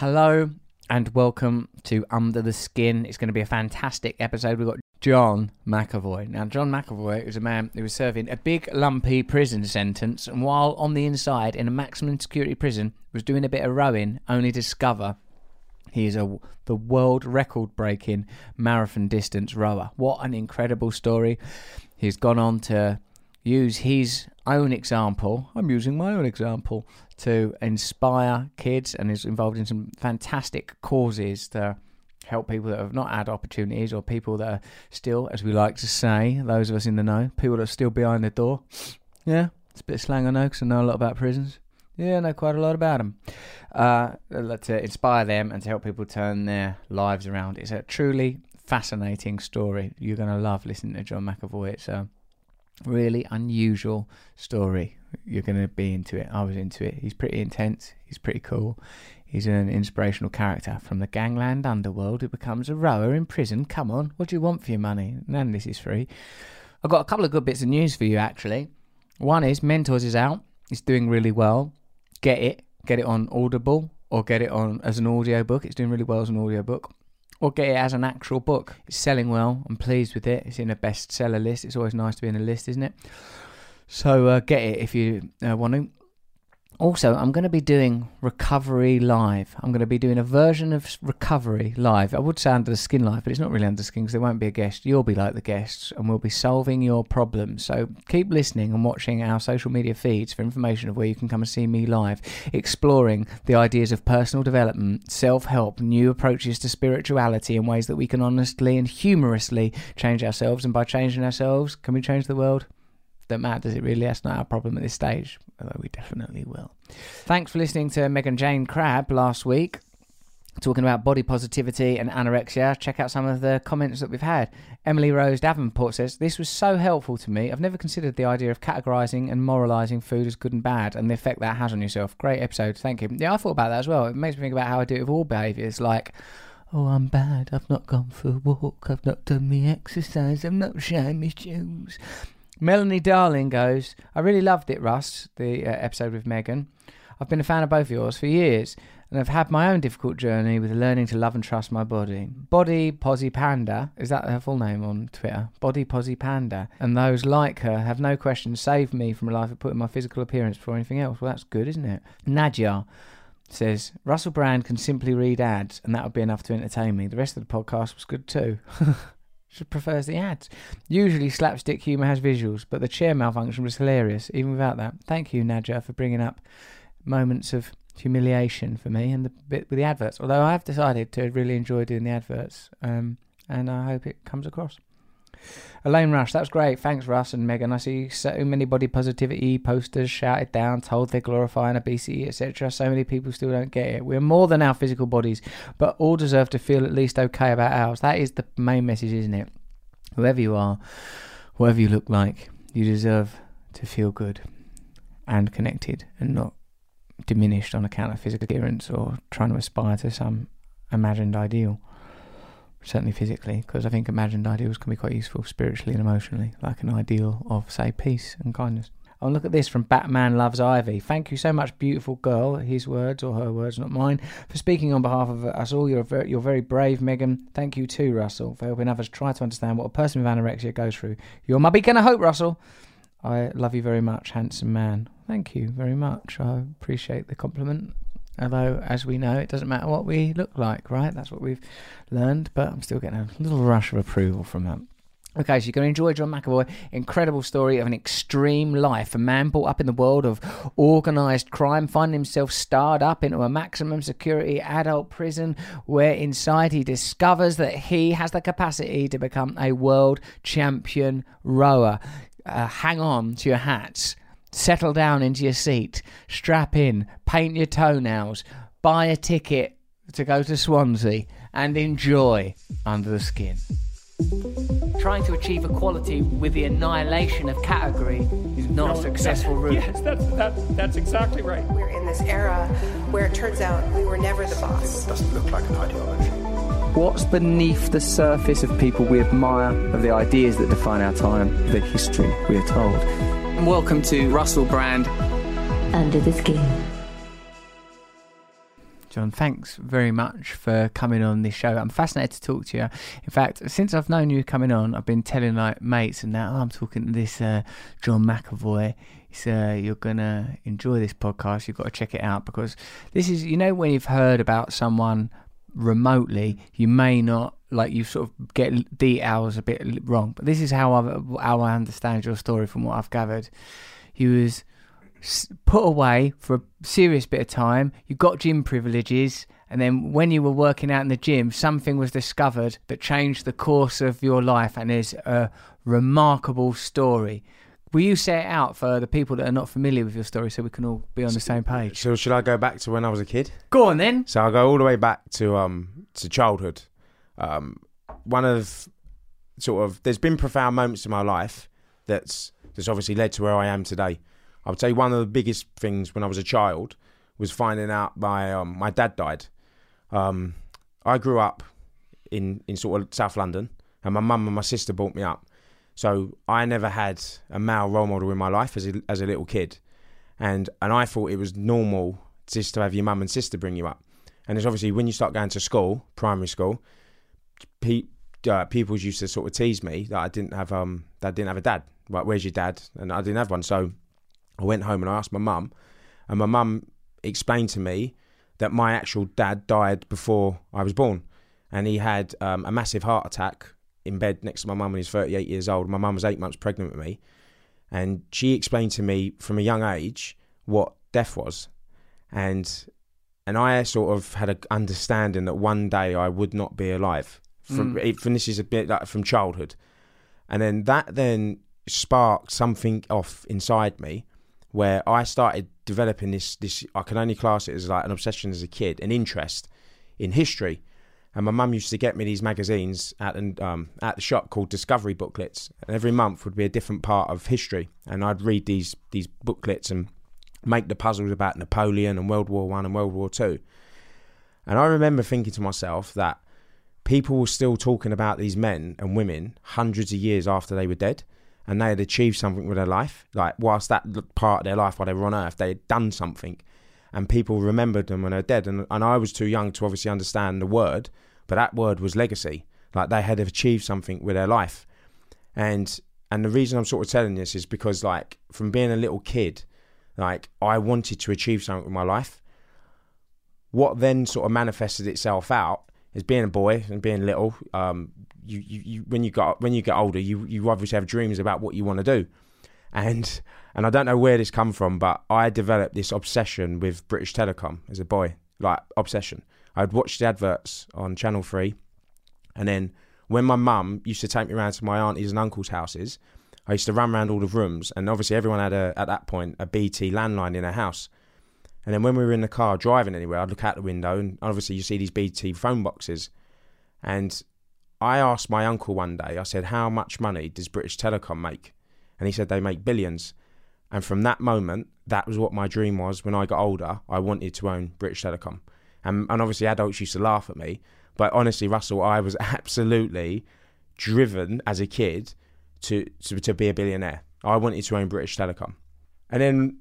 Hello and welcome to Under the Skin. It's going to be a fantastic episode. We've got John McAvoy. Now, John McAvoy is a man who was serving a big, lumpy prison sentence, and while on the inside in a maximum security prison, was doing a bit of rowing, only discover he is a the world record breaking marathon distance rower. What an incredible story! He's gone on to use his own example. I'm using my own example to inspire kids and is involved in some fantastic causes to help people that have not had opportunities or people that are still, as we like to say, those of us in the know, people that are still behind the door. Yeah, it's a bit of slang I know because I know a lot about prisons. Yeah, I know quite a lot about them. Uh, to inspire them and to help people turn their lives around. It's a truly fascinating story. You're going to love listening to John McAvoy. It's a really unusual story. You're going to be into it. I was into it. He's pretty intense. He's pretty cool. He's an inspirational character from the gangland underworld who becomes a rower in prison. Come on, what do you want for your money? Of this is free. I've got a couple of good bits of news for you, actually. One is Mentors is out. It's doing really well. Get it. Get it on Audible or get it on as an audio book. It's doing really well as an audio book or get it as an actual book. It's selling well. I'm pleased with it. It's in a bestseller list. It's always nice to be in a list, isn't it? So uh, get it if you uh, want to. Also, I'm going to be doing Recovery Live. I'm going to be doing a version of Recovery Live. I would say Under the Skin Live, but it's not really Under the Skin because there won't be a guest. You'll be like the guests, and we'll be solving your problems. So keep listening and watching our social media feeds for information of where you can come and see me live, exploring the ideas of personal development, self help, new approaches to spirituality, and ways that we can honestly and humorously change ourselves. And by changing ourselves, can we change the world? Don't matter, does it really? That's not our problem at this stage, although we definitely will. Thanks for listening to Megan Jayne Crabbe last week, talking about body positivity and anorexia. Check out some of the comments that we've had. Emily Rose Davenport says, This was so helpful to me. I've never considered the idea of categorizing and moralizing food as good and bad and the effect that has on yourself. Great episode. Thank you. Yeah, I thought about that as well. It makes me think about how I do it with all behaviors. Like, Oh, I'm bad. I've not gone for a walk. I've not done my exercise. I've not shined my shoes. Melanie Darling goes, I really loved it, Russ, the uh, episode with Megan. I've been a fan of both of yours for years, and I've had my own difficult journey with learning to love and trust my body. Body Posi Panda, is that her full name on Twitter? Body Posi Panda. And those like her have no question saved me from a life of putting my physical appearance before anything else. Well, that's good, isn't it? Nadia says, Russell Brand can simply read ads, and that would be enough to entertain me. The rest of the podcast was good too. She prefers the ads. Usually, slapstick humour has visuals, but the chair malfunction was hilarious, even without that. Thank you, Nadja, for bringing up moments of humiliation for me and the bit with the adverts. Although I have decided to really enjoy doing the adverts, um, and I hope it comes across. Elaine Rush, that's great. Thanks, Russ and Megan. I see so many body positivity posters shouted down, told they're glorifying obesity, etc. So many people still don't get it. We're more than our physical bodies, but all deserve to feel at least okay about ours. That is the main message, isn't it? Whoever you are, whatever you look like, you deserve to feel good and connected and not diminished on account of physical appearance or trying to aspire to some imagined ideal certainly physically, because I think imagined ideals can be quite useful spiritually and emotionally, like an ideal of, say, peace and kindness. Oh, look at this from Batman Loves Ivy. Thank you so much, beautiful girl, his words or her words, not mine, for speaking on behalf of us all. You're very, you're very brave, Megan. Thank you too, Russell, for helping others try to understand what a person with anorexia goes through. You're my beacon of hope, Russell. I love you very much, handsome man. Thank you very much. I appreciate the compliment. Although, as we know, it doesn't matter what we look like, right? That's what we've learned, but I'm still getting a little rush of approval from that. Okay, so you're going to enjoy John McAvoy. Incredible story of an extreme life. A man brought up in the world of organised crime, finding himself starred up into a maximum security adult prison, where inside he discovers that he has the capacity to become a world champion rower. Uh, hang on to your hats settle down into your seat, strap in, paint your toenails, buy a ticket to go to Swansea, and enjoy Under the Skin. Trying to achieve equality with the annihilation of category is not no, a successful route. Yes, that's, that, that's exactly right. We're in this era where it turns out we were never the boss. It doesn't look like an ideology. What's beneath the surface of people we admire, of the ideas that define our time, the history we are told? Welcome to Russell Brand Under the Skin. John. Thanks very much for coming on this show. I'm fascinated to talk to you. In fact, since I've known you coming on, I've been telling like mates and now oh, I'm talking to this uh, John McAvoy. It's, uh, you're gonna enjoy this podcast. You've got to check it out because this is, you know, when you've heard about someone remotely, you may not like you sort of get details a bit wrong. But this is how I how I understand your story from what I've gathered. He was put away for a serious bit of time. You got gym privileges, and then when you were working out in the gym, something was discovered that changed the course of your life, and is a remarkable story. Will you set it out for the people that are not familiar with your story so we can all be on the same page? So should I go back to when I was a kid? Go on then. So I'll go all the way back to um to childhood. Um, one of sort of there's been profound moments in my life that's that's obviously led to where I am today. I would say one of the biggest things when I was a child was finding out my um, my dad died. Um, I grew up in in sort of South London, and my mum and my sister brought me up. So I never had a male role model in my life as a, as a little kid, and and I thought it was normal just to have your mum and sister bring you up. And it's obviously when you start going to school, primary school, pe- uh, people used to sort of tease me that I didn't have um that I didn't have a dad. Like, where's your dad? And I didn't have one. So I went home and I asked my mum, and my mum explained to me that my actual dad died before I was born, and he had um, a massive heart attack in bed next to my mum when he's 38 years old. My mum was eight months pregnant with me, and she explained to me from a young age what death was, and and I sort of had an understanding that one day I would not be alive. From, mm. from this is a bit like from childhood, and then that then sparked something off inside me where I started developing this this I can only class it as like an obsession as a kid, an interest in history. And my mum used to get me these magazines at um, at the shop called Discovery booklets, and every month would be a different part of history, and I'd read these these booklets and make the puzzles about Napoleon and World War One and World War Two. And I remember thinking to myself that people were still talking about these men and women hundreds of years after they were dead and they had achieved something with their life. Like whilst that part of their life while they were on Earth, they had done something, and people remembered them when they're dead. And and I was too young to obviously understand the word, but that word was legacy. Like they had achieved something with their life, and and the reason I'm sort of telling this is because like from being a little kid, like I wanted to achieve something with my life. What then sort of manifested itself out is being a boy and being little. Um, you, you, you when you got when you get older, you you obviously have dreams about what you want to do, and and I don't know where this come from, but I developed this obsession with British Telecom as a boy, like obsession. I'd watch the adverts on Channel Three, and then when my mum used to take me around to my aunties and uncles' houses, I used to run around all the rooms, and obviously everyone had a at that point a BT landline in their house. And then when we were in the car driving anywhere, I'd look out the window, and obviously you see these BT phone boxes, and I asked my uncle one day, I said, How much money does British Telecom make? And he said, They make billions. And from that moment, that was what my dream was when I got older. I wanted to own British Telecom. And, and obviously, adults used to laugh at me. But honestly, Russell, I was absolutely driven as a kid to, to, to be a billionaire. I wanted to own British Telecom. And then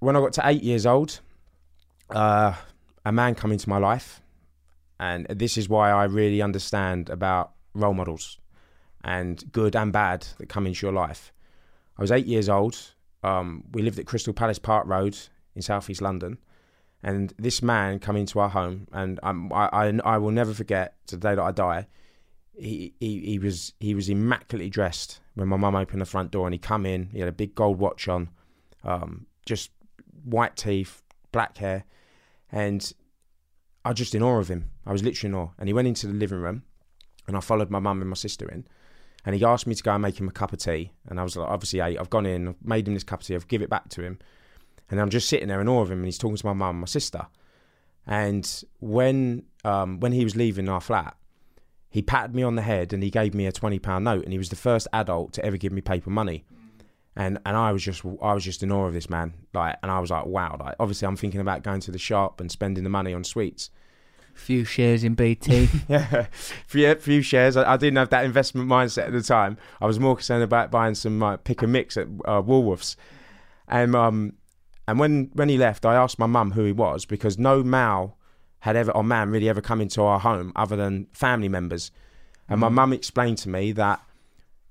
when I got to eight years old, uh, a man come into my life. And this is why I really understand about role models and good and bad that come into your life. I was eight years old. Um, we lived at Crystal Palace Park Road in southeast London, and this man come into our home, and I, I, I will never forget to the day that I die. He, he he was he was immaculately dressed when my mum opened the front door, and he come in. He had a big gold watch on, um, just white teeth, black hair, and I was just in awe of him. I was literally in awe. And he went into the living room and I followed my mum and my sister in. And he asked me to go and make him a cup of tea. And I was like, obviously, eight. I've gone in, I've made him this cup of tea, I've give it back to him. And I'm just sitting there in awe of him, and he's talking to my mum and my sister. And when um, when he was leaving our flat, he patted me on the head and he gave me a twenty pound note, and he was the first adult to ever give me paper money. And and I was just I was just in awe of this man, like, and I was like, wow. Like, obviously, I'm thinking about going to the shop and spending the money on sweets few shares in BT. yeah, few, few shares. I, I, didn't have that investment mindset at the time. I was more concerned about buying some uh, pick and mix at uh, Woolworths. And um, and when when he left, I asked my mum who he was because no Mao had ever, or man, really ever come into our home other than family members. And my mum explained to me that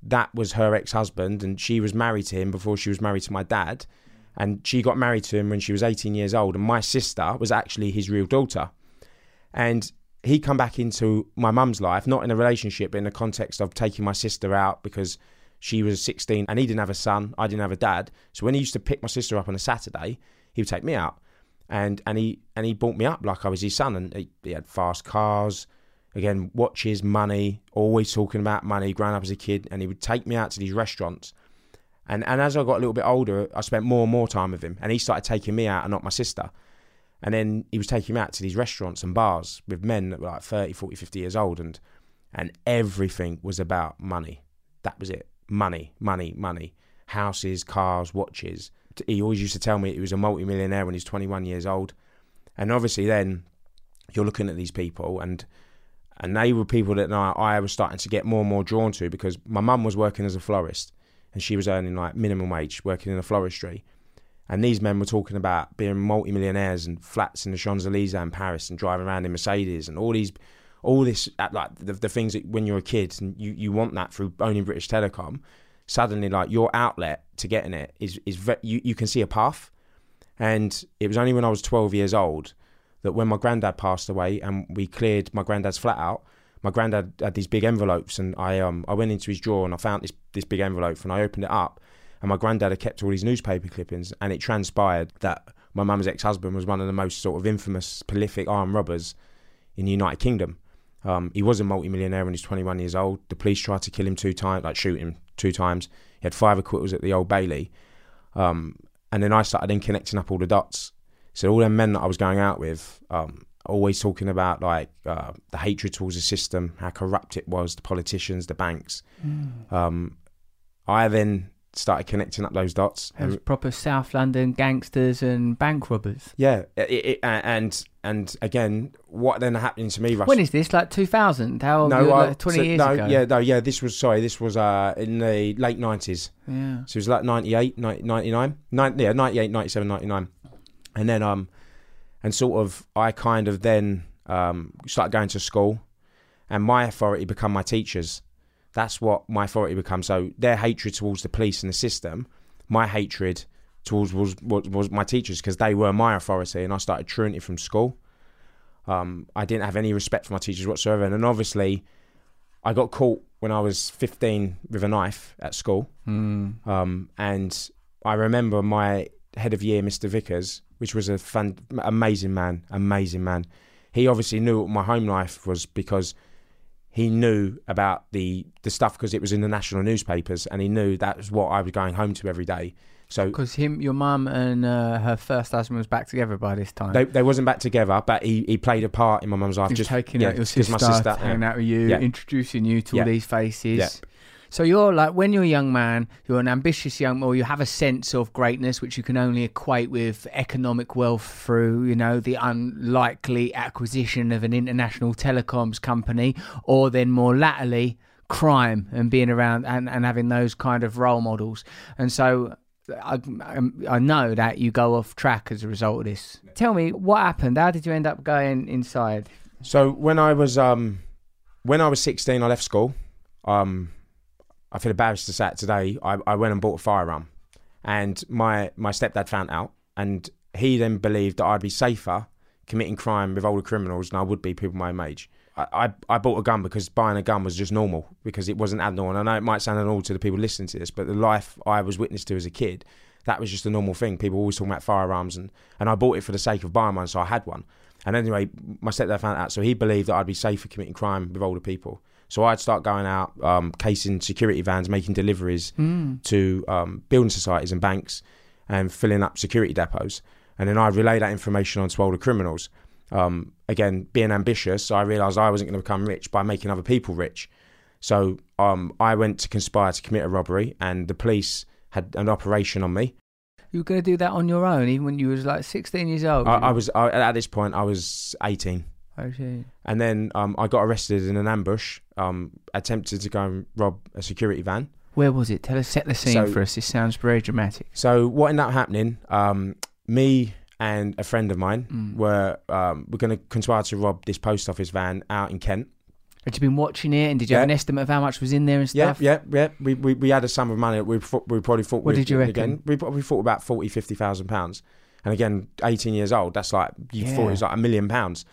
that was her ex-husband, and she was married to him before she was married to my dad, and she got married to him when she was 18 years old, and my sister was actually his real daughter, and he come back into my mum's life, not in a relationship, but in the context of taking my sister out because she was 16 and he didn't have a son, I didn't have a dad. So when he used to pick my sister up on a Saturday, he would take me out, and and he and he brought me up like I was his son, and he, he had fast cars, again watches, money, always talking about money. Growing up as a kid, and he would take me out to these restaurants. And and as I got a little bit older, I spent more and more time with him, and he started taking me out and not my sister. And then he was taking me out to these restaurants and bars with men that were like 30, 40, 50 years old, and and everything was about money. That was it. Money, money, money. Houses, cars, watches. He always used to tell me he was a multimillionaire when he was 21 years old. And obviously, then you're looking at these people, and and they were people that I, I was starting to get more and more drawn to because my mum was working as a florist, and she was earning like minimum wage working in a floristry. And these men were talking about being multimillionaires and flats in the Champs Elysees in Paris and driving around in Mercedes and all these, all this like the, the things that when you're a kid and you, you want that through owning British Telecom. Suddenly, like your outlet to getting it is is ve- you you can see a path. And it was only when I was 12 years old that when my granddad passed away and we cleared my granddad's flat out, my granddad had these big envelopes and I um I went into his drawer and I found this this big envelope and I opened it up and my granddad had kept all these newspaper clippings and it transpired that my mum's ex-husband was one of the most sort of infamous prolific armed robbers in the United Kingdom. Um, he was a multimillionaire when he was 21 years old. The police tried to kill him two times, like shoot him two times. He had five acquittals at the Old Bailey. Um, and then I started then connecting up all the dots. So all them men that I was going out with, um, always talking about like uh, the hatred towards the system, how corrupt it was, the politicians, the banks. Um, I then started connecting up those dots. Was proper South London gangsters and bank robbers. yeah, it, it, and and again, what then happened to me? Russ, When is this? Like 2000? How old? you were, I- like 20 so- years no, ago. yeah, no, yeah. This was sorry. This was uh in the late nineties. Yeah. So it was like 98, 90 99, Nine- yeah, 98, 97, 99. And then, um, and sort of, I kind of then um, started going to school and my authority become my teachers. That's what my authority becomes. So their hatred towards the police and the system, my hatred towards was, was, was my teachers because they were my authority and I started truanting from school. Um, I didn't have any respect for my teachers whatsoever. And then obviously, I got caught when I was 15 with a knife at school. Mm. Um, and I remember my head of year, Mr. Vickers, which was a fun, amazing man, amazing man. He obviously knew what my home life was because he knew about the the stuff because it was in the national newspapers, and he knew that was what I was going home to every day. So Because him, your mum, and uh, her first husband was back together by this time. they they wasn't back together, but he, he played a part in my mum's life. He was just taking yeah, out your sister, sister, hanging yeah. out with you, Yeah. introducing you to all these faces. So you're like when you're a young man, you're an ambitious young, or you have a sense of greatness which you can only equate with economic wealth through, you know, the unlikely acquisition of an international telecoms company, or then more latterly, crime and being around and, and having those kind of role models. And so I, I know that you go off track as a result of this. Tell me what happened. How did you end up going inside? So when I was um when I was sixteen, I left school. Um, I feel embarrassed to say it today. I, I went and bought a firearm, and my my stepdad found out, and he then believed that I'd be safer committing crime with older criminals than I would be people my own age. I, I, I bought a gun because buying a gun was just normal because it wasn't abnormal. And I know it might sound abnormal to the people listening to this, but the life I was witness to as a kid, that was just a normal thing. People always talking about firearms, and, and I bought it for the sake of buying one, so I had one. And anyway, my stepdad found out, so he believed that I'd be safer committing crime with older people. So I'd start going out, um, casing security vans, making deliveries to um, building societies and banks, and filling up security depots. And then I'd relay that information on to older criminals. Um, again, being ambitious, I realised I wasn't going to become rich by making other people rich. So um, I went to conspire to commit a robbery, and the police had an operation on me. You were going to do that on your own, even when you was like 16 years old. I, I was I, at this point I was 18. Shit. And then um, I got arrested in an ambush, um, attempted to go and rob a security van. Where was it? Tell us, set the scene So- for us. This sounds very dramatic. So what ended up happening? Um, me and a friend of mine Mm. were um, were going to conspire to rob this post office van out in Kent. Had you been watching it, and did you have Yeah. an estimate of how much was in there and Yeah, stuff? yeah, yeah. We, we we had a sum of money. We thought- we probably thought. What we'd- did you Again, reckon? we probably thought about 40, 50,000 pounds. And again, eighteen years old. That's like you thought it was like a million pounds.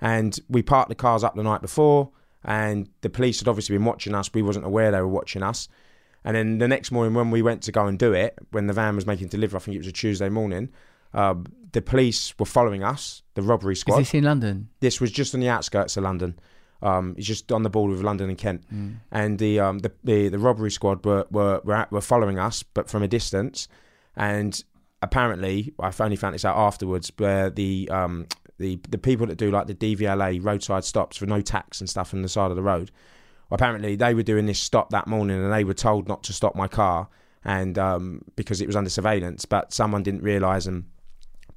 And we parked the cars up the night before, and the police had obviously been watching us. We wasn't aware they were watching us. And then the next morning, when we went to go and do it, when the van was making delivery, I think it was a Tuesday morning. Um, the police were following us, the robbery Is squad. this in London? This was just on the outskirts of London. Um, it's just on the border of London and Kent. And the, um, the the the robbery squad were were were, at, were following us, but from a distance. And apparently, I've only found this out afterwards, where the um, the the people that do like the DVLA roadside stops for no tax and stuff on the side of the road. Apparently, they were doing this stop that morning, and they were told not to stop my car, and um, because it was under surveillance. But someone didn't realise and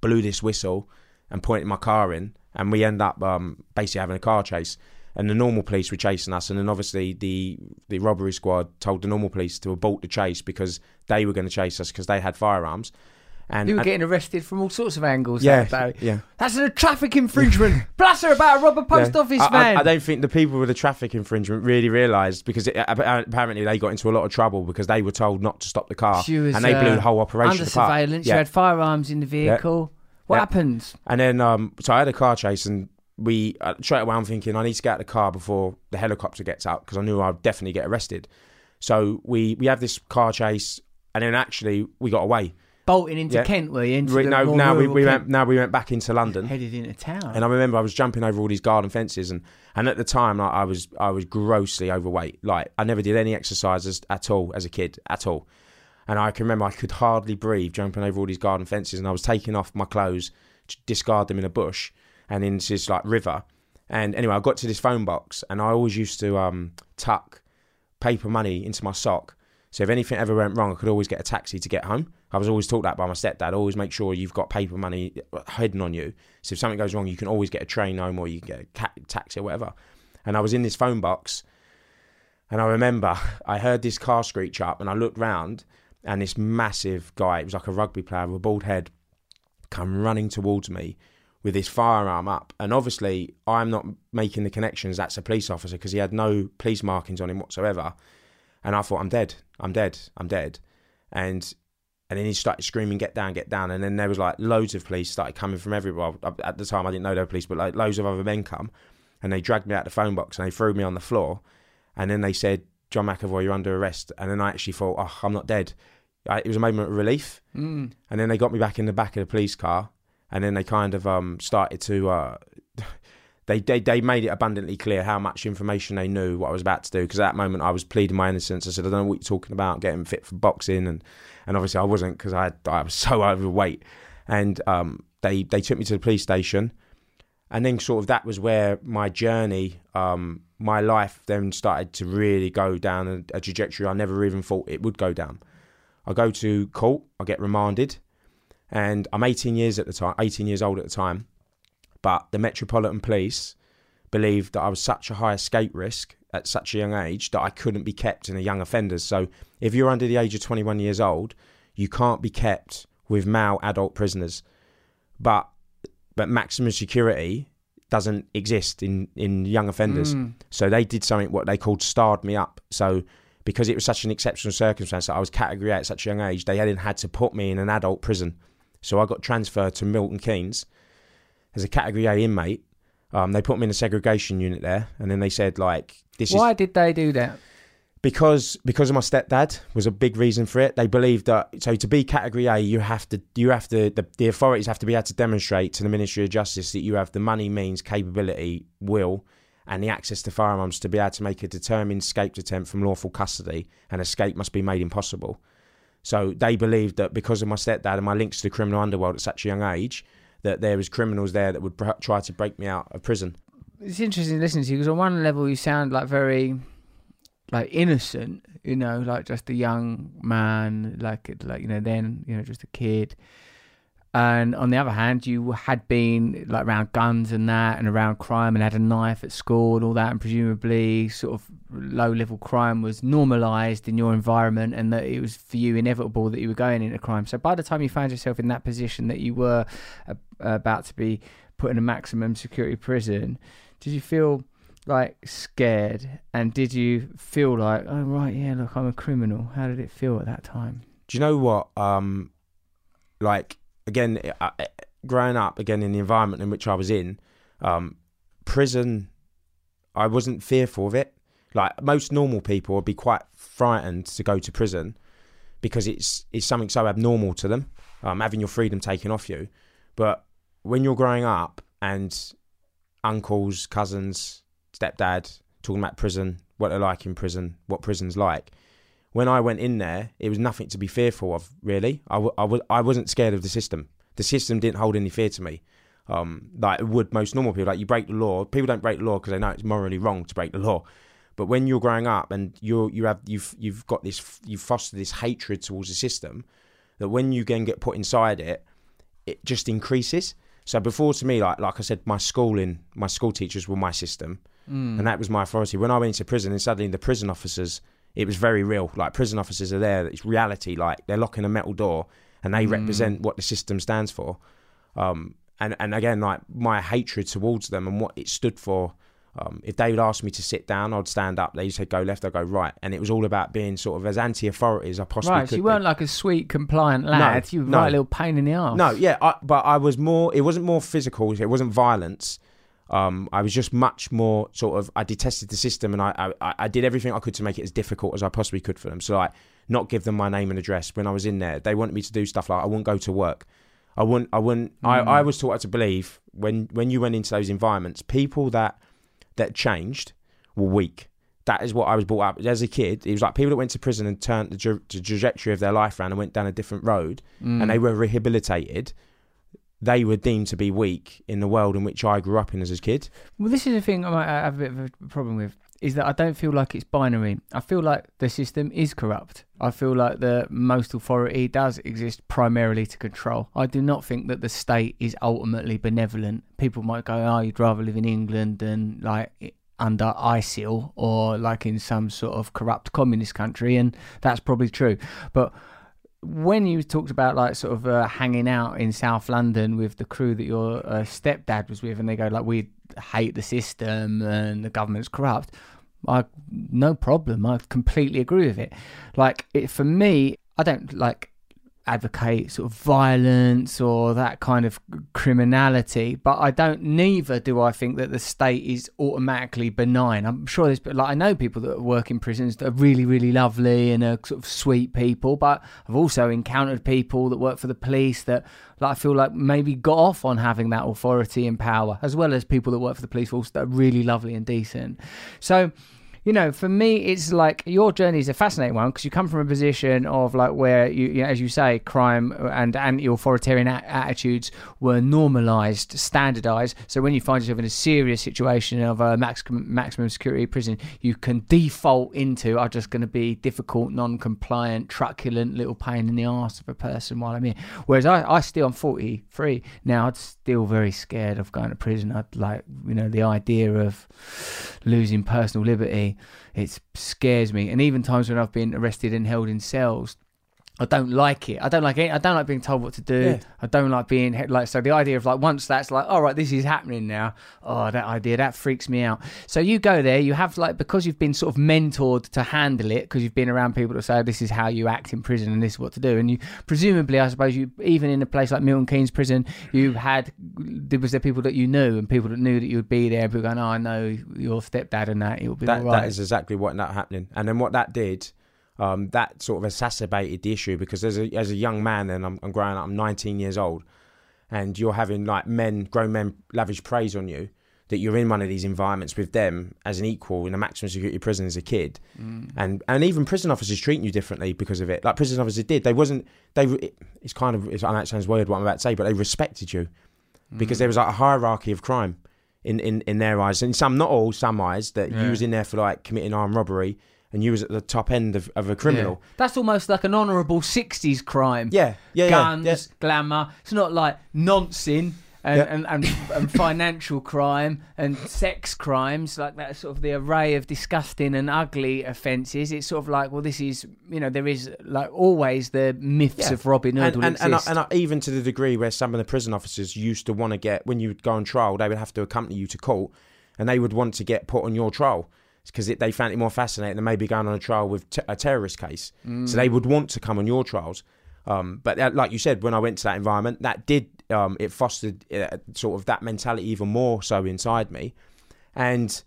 blew this whistle and pointed my car in, and we end up um, basically having a car chase. And the normal police were chasing us, and then obviously the the robbery squad told the normal police to abort the chase because they were going to chase us because they had firearms. And, You were and- getting arrested from all sorts of angles. yeah, that day. yeah. That's a traffic infringement. Blasser about a rob a post Yeah. office I, I- I, don't think the people with the traffic infringement really realised because it, apparently they got into a lot of trouble because they were told not to stop the car She was, and they blew uh, the whole operation Under apart. surveillance, Yeah. you had firearms in the vehicle. What happens? And then, um, so I had a car chase, and we uh, straight away I'm thinking I need to get out of the car before the helicopter gets out because I knew I'd definitely get arrested. So we we have this car chase, and then actually we got away. Bolting into Yeah. Kent, were you? Into We, the no, now we, we went now we went back into London. headed into town. And I remember I was jumping over all these garden fences, and, and at the time like, I was I was grossly overweight. Like I never did any exercises at all as a kid at all. And I can remember I could hardly breathe jumping over all these garden fences, and I was taking off my clothes to discard them in a bush and into this like river. And anyway, I got to this phone box, and I always used to um, tuck paper money into my sock. So if anything ever went wrong, I could always get a taxi to get home. I was always taught that by my stepdad. Always make sure you've got paper money hidden on you. So if something goes wrong, you can always get a train home or you can get a taxi or whatever. And I was in this phone box, and I remember I heard this car screech up, and I looked round, and this massive guy, it was like a rugby player with a bald head, come running towards me with his firearm up. And obviously, I'm not making the connections. That's a police officer because he had no police markings on him whatsoever. And I thought, I'm dead. I'm dead. I'm dead. And and then he started screaming, "Get down, get down!" And then there was like loads of police started coming from everywhere. At the time, I didn't know they were police, but like loads of other men come, and they dragged me out the phone box and they threw me on the floor, and then they said, "John McAvoy, you're under arrest." And then I actually thought, "Oh, I'm not dead." I, it was a moment of relief. Mm. And then they got me back in the back of the police car, and then they kind of um, started to. Uh, they, they they made it abundantly clear how much information they knew what I was about to do because at that moment I was pleading my innocence. I said I don't know what you're talking about, getting fit for boxing, and and obviously I wasn't because I I was so overweight. And um, they they took me to the police station, and then sort of that was where my journey, um, my life then started to really go down a, a trajectory I never even thought it would go down. I go to court, I get remanded, and I'm 18 years at the time, 18 years old at the time. But the Metropolitan Police believed that I was such a high escape risk at such a young age that I couldn't be kept in a young offenders. So if you're under the age of 21 years old, you can't be kept with male adult prisoners. But but maximum security doesn't exist in, in young offenders. Mm. So they did something what they called starred me up. So because it was such an exceptional circumstance that I was category A at such a young age, they hadn't had to put me in an adult prison. So I got transferred to Milton Keynes as a category A inmate. Um, they put me in a segregation unit there, and then they said like, "This Why is did they do that? because because of my stepdad was a big reason for it. They believed that so to be category A, you have to you have to the, the authorities have to be able to demonstrate to the Ministry of Justice that you have the money, means, capability, will, and the access to firearms to be able to make a determined escape attempt from lawful custody, and escape must be made impossible. So they believed that because of my stepdad and my links to the criminal underworld at such a young age, that there was criminals there that would br- try to break me out of prison. It's interesting listening to you because on one level you sound like very like innocent, you know, like just a young man, like like you know, then you know, just a kid. And on the other hand, you had been like around guns and that, and around crime, and had a knife at school and all that, and presumably sort of low level crime was normalised in your environment, and that it was for you inevitable that you were going into crime. So by the time you found yourself in that position that you were about to be put in a maximum security prison, did you feel like scared? And did you feel like, oh right, yeah, look, I'm a criminal? How did it feel at that time? Do you know what? Um, like again, uh, growing up again in the environment in which I was in, um, prison, I wasn't fearful of it. Like most normal people would be quite frightened to go to prison because it's it's something so abnormal to them, um, having your freedom taken off you. But when you're growing up and uncles, cousins, stepdad talking about prison, what they're like in prison, what prison's like. When I went in there, it was nothing to be fearful of, really. I, w- I, w- I wasn't scared of the system. The system didn't hold any fear to me. Um, like it would most normal people. Like you break the law, people don't break the law because they know it's morally wrong to break the law. But when you're growing up and you're you have you've you've got this you've fostered this hatred towards the system, that when you then get put inside it, it just increases. So before to me, like like I said, my schooling, my school teachers were my system, and that was my authority. When I went into prison, and suddenly the prison officers, it was very real. Like prison officers are there. It's reality. Like they're locking a metal door, and they represent what the system stands for. Um, and and again, like my hatred towards them and what it stood for. Um, if they would ask me to sit down, I'd stand up. They said go left, I'd go right, and it was all about being sort of as anti-authority as I possibly Right, could. so you weren't like a sweet, compliant lad. No, you were no. right little pain in the arse. No, yeah, I, but I was more. It wasn't more physical. It wasn't violence. Um, I was just much more sort of. I detested the system, and I, I I did everything I could to make it as difficult as I possibly could for them. So like, not give them my name and address when I was in there. They wanted me to do stuff like I wouldn't go to work. I wouldn't. I wouldn't. I, I was taught to believe when when you went into those environments, people that that changed were weak. That is what I was brought up as a kid. It was like people that went to prison and turned the, tra- the trajectory of their life around and went down a different road, and they were rehabilitated. They were deemed to be weak in the world in which I grew up in as a kid. Well, this is the thing I might have a bit of a problem with is that I don't feel like it's binary. I feel like the system is corrupt. I feel like the most authority does exist primarily to control. I do not think that the state is ultimately benevolent. People might go, "Oh, you'd rather live in England than like under ISIL or like in some sort of corrupt communist country," and that's probably true. But when you talked about like sort of uh, hanging out in South London with the crew that your uh, stepdad was with, and they go like, "We hate the system and the government's corrupt," I no problem. I completely agree with it. Like it for me, I don't like advocate sort of violence or that kind of criminality, but I don't. Neither do I think that the state is automatically benign. I'm sure there's like I know people that work in prisons that are really really lovely and are sort of sweet people, but I've also encountered people that work for the police that like I feel like maybe got off on having that authority and power, as well as people that work for the police force that are really lovely and decent. So you know, for me, it's like your journey is a fascinating one because you come from a position of like where you, you know, as you say, crime and anti-authoritarian a- attitudes were normalized, standardized. So when you find yourself in a serious situation of a maximum maximum security prison, you can default into I'm just going to be difficult, non-compliant, truculent little pain in the ass of a person while I'm here. Whereas I, I still, I'm 43 now. I'm still very scared of going to prison. I'd like, you know, the idea of losing personal liberty it scares me. And even times when I've been arrested and held in cells, I don't like it. I don't like it. I don't like being told what to do. Yeah. I don't like being like so. The idea of like once that's like, all right, this is happening now. Oh, that idea that freaks me out. So you go there, you have like because you've been sort of mentored to handle it because you've been around people that say this is how you act in prison and this is what to do. And you presumably, I suppose you even in a place like Milton Keynes prison, you had there was there people that you knew and people that knew that you would be there. People going, oh, I know your stepdad and that. It'll be That all right. that is exactly what that happening. And then what that did, um, that sort of exacerbated the issue because as a as a young man and I'm, I'm growing up, I'm 19 years old, and you're having like men, grown men, lavish praise on you that you're in one of these environments with them as an equal in a maximum security prison as a kid, and and even prison officers treating you differently because of it. Like prison officers did, they wasn't they. It's kind of it's, I know it sounds weird what I'm about to say, but they respected you because there was like a hierarchy of crime in, in, in their eyes, and some not all, some eyes that Yeah. you was in there for like committing armed robbery, and you was at the top end of, of a criminal. Yeah. That's almost like an honourable '60s crime. Yeah, yeah. Guns, yeah. glamour. It's not like nonsense. And, Yeah. and, and, and financial crime and sex crimes, like that sort of the array of disgusting and ugly offences. It's sort of like, well, this is, you know, there is like always the myths Yeah. of Robin Hood and, and, and, I- and I- even to the degree where some of the prison officers used to want to get when you would go on trial, they would have to accompany you to court, and they would want to get put on your trial because they found it more fascinating than maybe going on a trial with t- a terrorist case. So they would want to come on your trials. Um, but uh, like you said, when I went to that environment, that did um, it fostered uh, sort of that mentality even more so inside me. And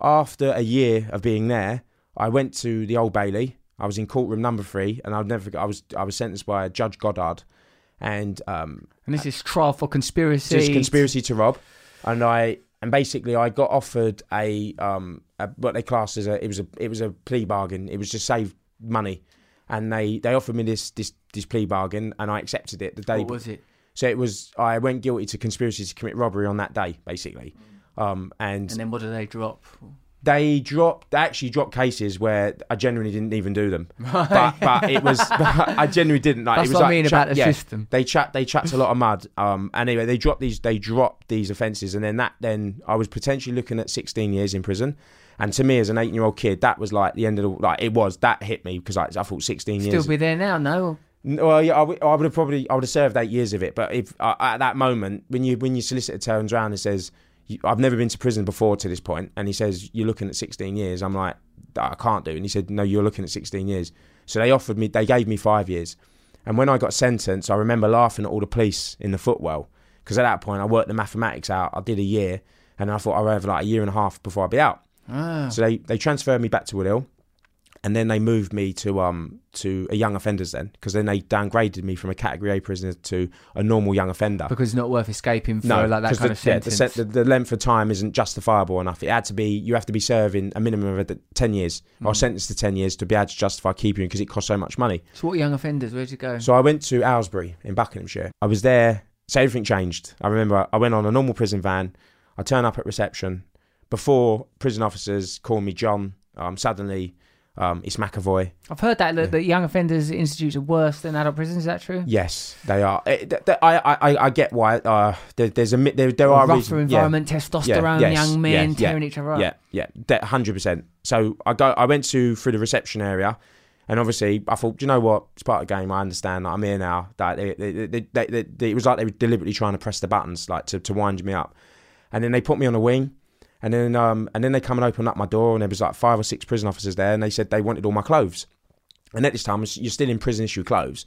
after a year of being there, I went to the Old Bailey. I was in courtroom number three, and I'll never. I was I was sentenced by Judge Goddard, and um, and this is trial for conspiracy. just conspiracy to rob. And I and basically I got offered a um a, what they classed as a it was a it was a plea bargain. It was to save money, and they they offered me this this this plea bargain, and I accepted it the day. What was it? So it was I went guilty to conspiracy to commit robbery on that day, basically. Um, and And then what did they drop? They dropped they actually dropped cases where I genuinely didn't even do them. But but it was I genuinely didn't like That's it was what I mean about the yeah, system. They chat they chucked a lot of mud. Um anyway they dropped these they dropped these offences and then that then I was potentially looking at sixteen years in prison. And to me as an eight year old kid, that was like the end of the like it was that hit me because I, I thought sixteen Still years Still be there now, no? Well, yeah, I would I would have probably I would have served eight years of it. But if uh, at that moment, when you when your solicitor turns around and says, "You- "I've never been to prison before to this point," and he says, "You're looking at 16 years," I'm like, "I can't do." it." And he said, "No, you're looking at 16 years." So they offered me, they gave me five years. And when I got sentenced, I remember laughing at all the police in the footwell because at that point I worked the mathematics out. I did a year, and I thought I would have like a year and a half before I'd be out. Ah. So they, they transferred me back to Woodhill, and then they moved me to um to a young offenders then because then they downgraded me from a category A prisoner to a normal young offender. Because it's not worth escaping for no, like that kind the, of yeah, the, sentence. sen- the, the length of time isn't justifiable enough. It had to be you have to be serving a minimum of ten years or Mm. sentenced to ten years to be able to justify keeping you because it costs so much money. so what young offenders? Where'd you go? So I went to Aylesbury in Buckinghamshire. I was there, so everything changed. I remember I went on a normal prison van. I turn up at reception. Before prison officers call me John, um, suddenly um, it's McAvoy. I've heard that the, the young offenders institutes are worse than adult prisons. Is that true? Yes, they are. It, th- th- I, I, I get why. Uh, there, there's a there, there are rougher reasons. yeah. environment, testosterone, yes, young men yeah, yeah, tearing each other up. Yeah, yeah, hundred percent. So I go, I went to through the reception area, and obviously I thought, "Do you know what? It's part of the game. I understand that I'm here now. That they, they, they, they, they, they- it was like they were deliberately trying to press the buttons, like to, to wind me up. And then they put me on a wing, and then um, and then they come and open up my door, and there was like five or six prison officers there, and they said they wanted all my clothes. And at this time, you're still in prison issue clothes.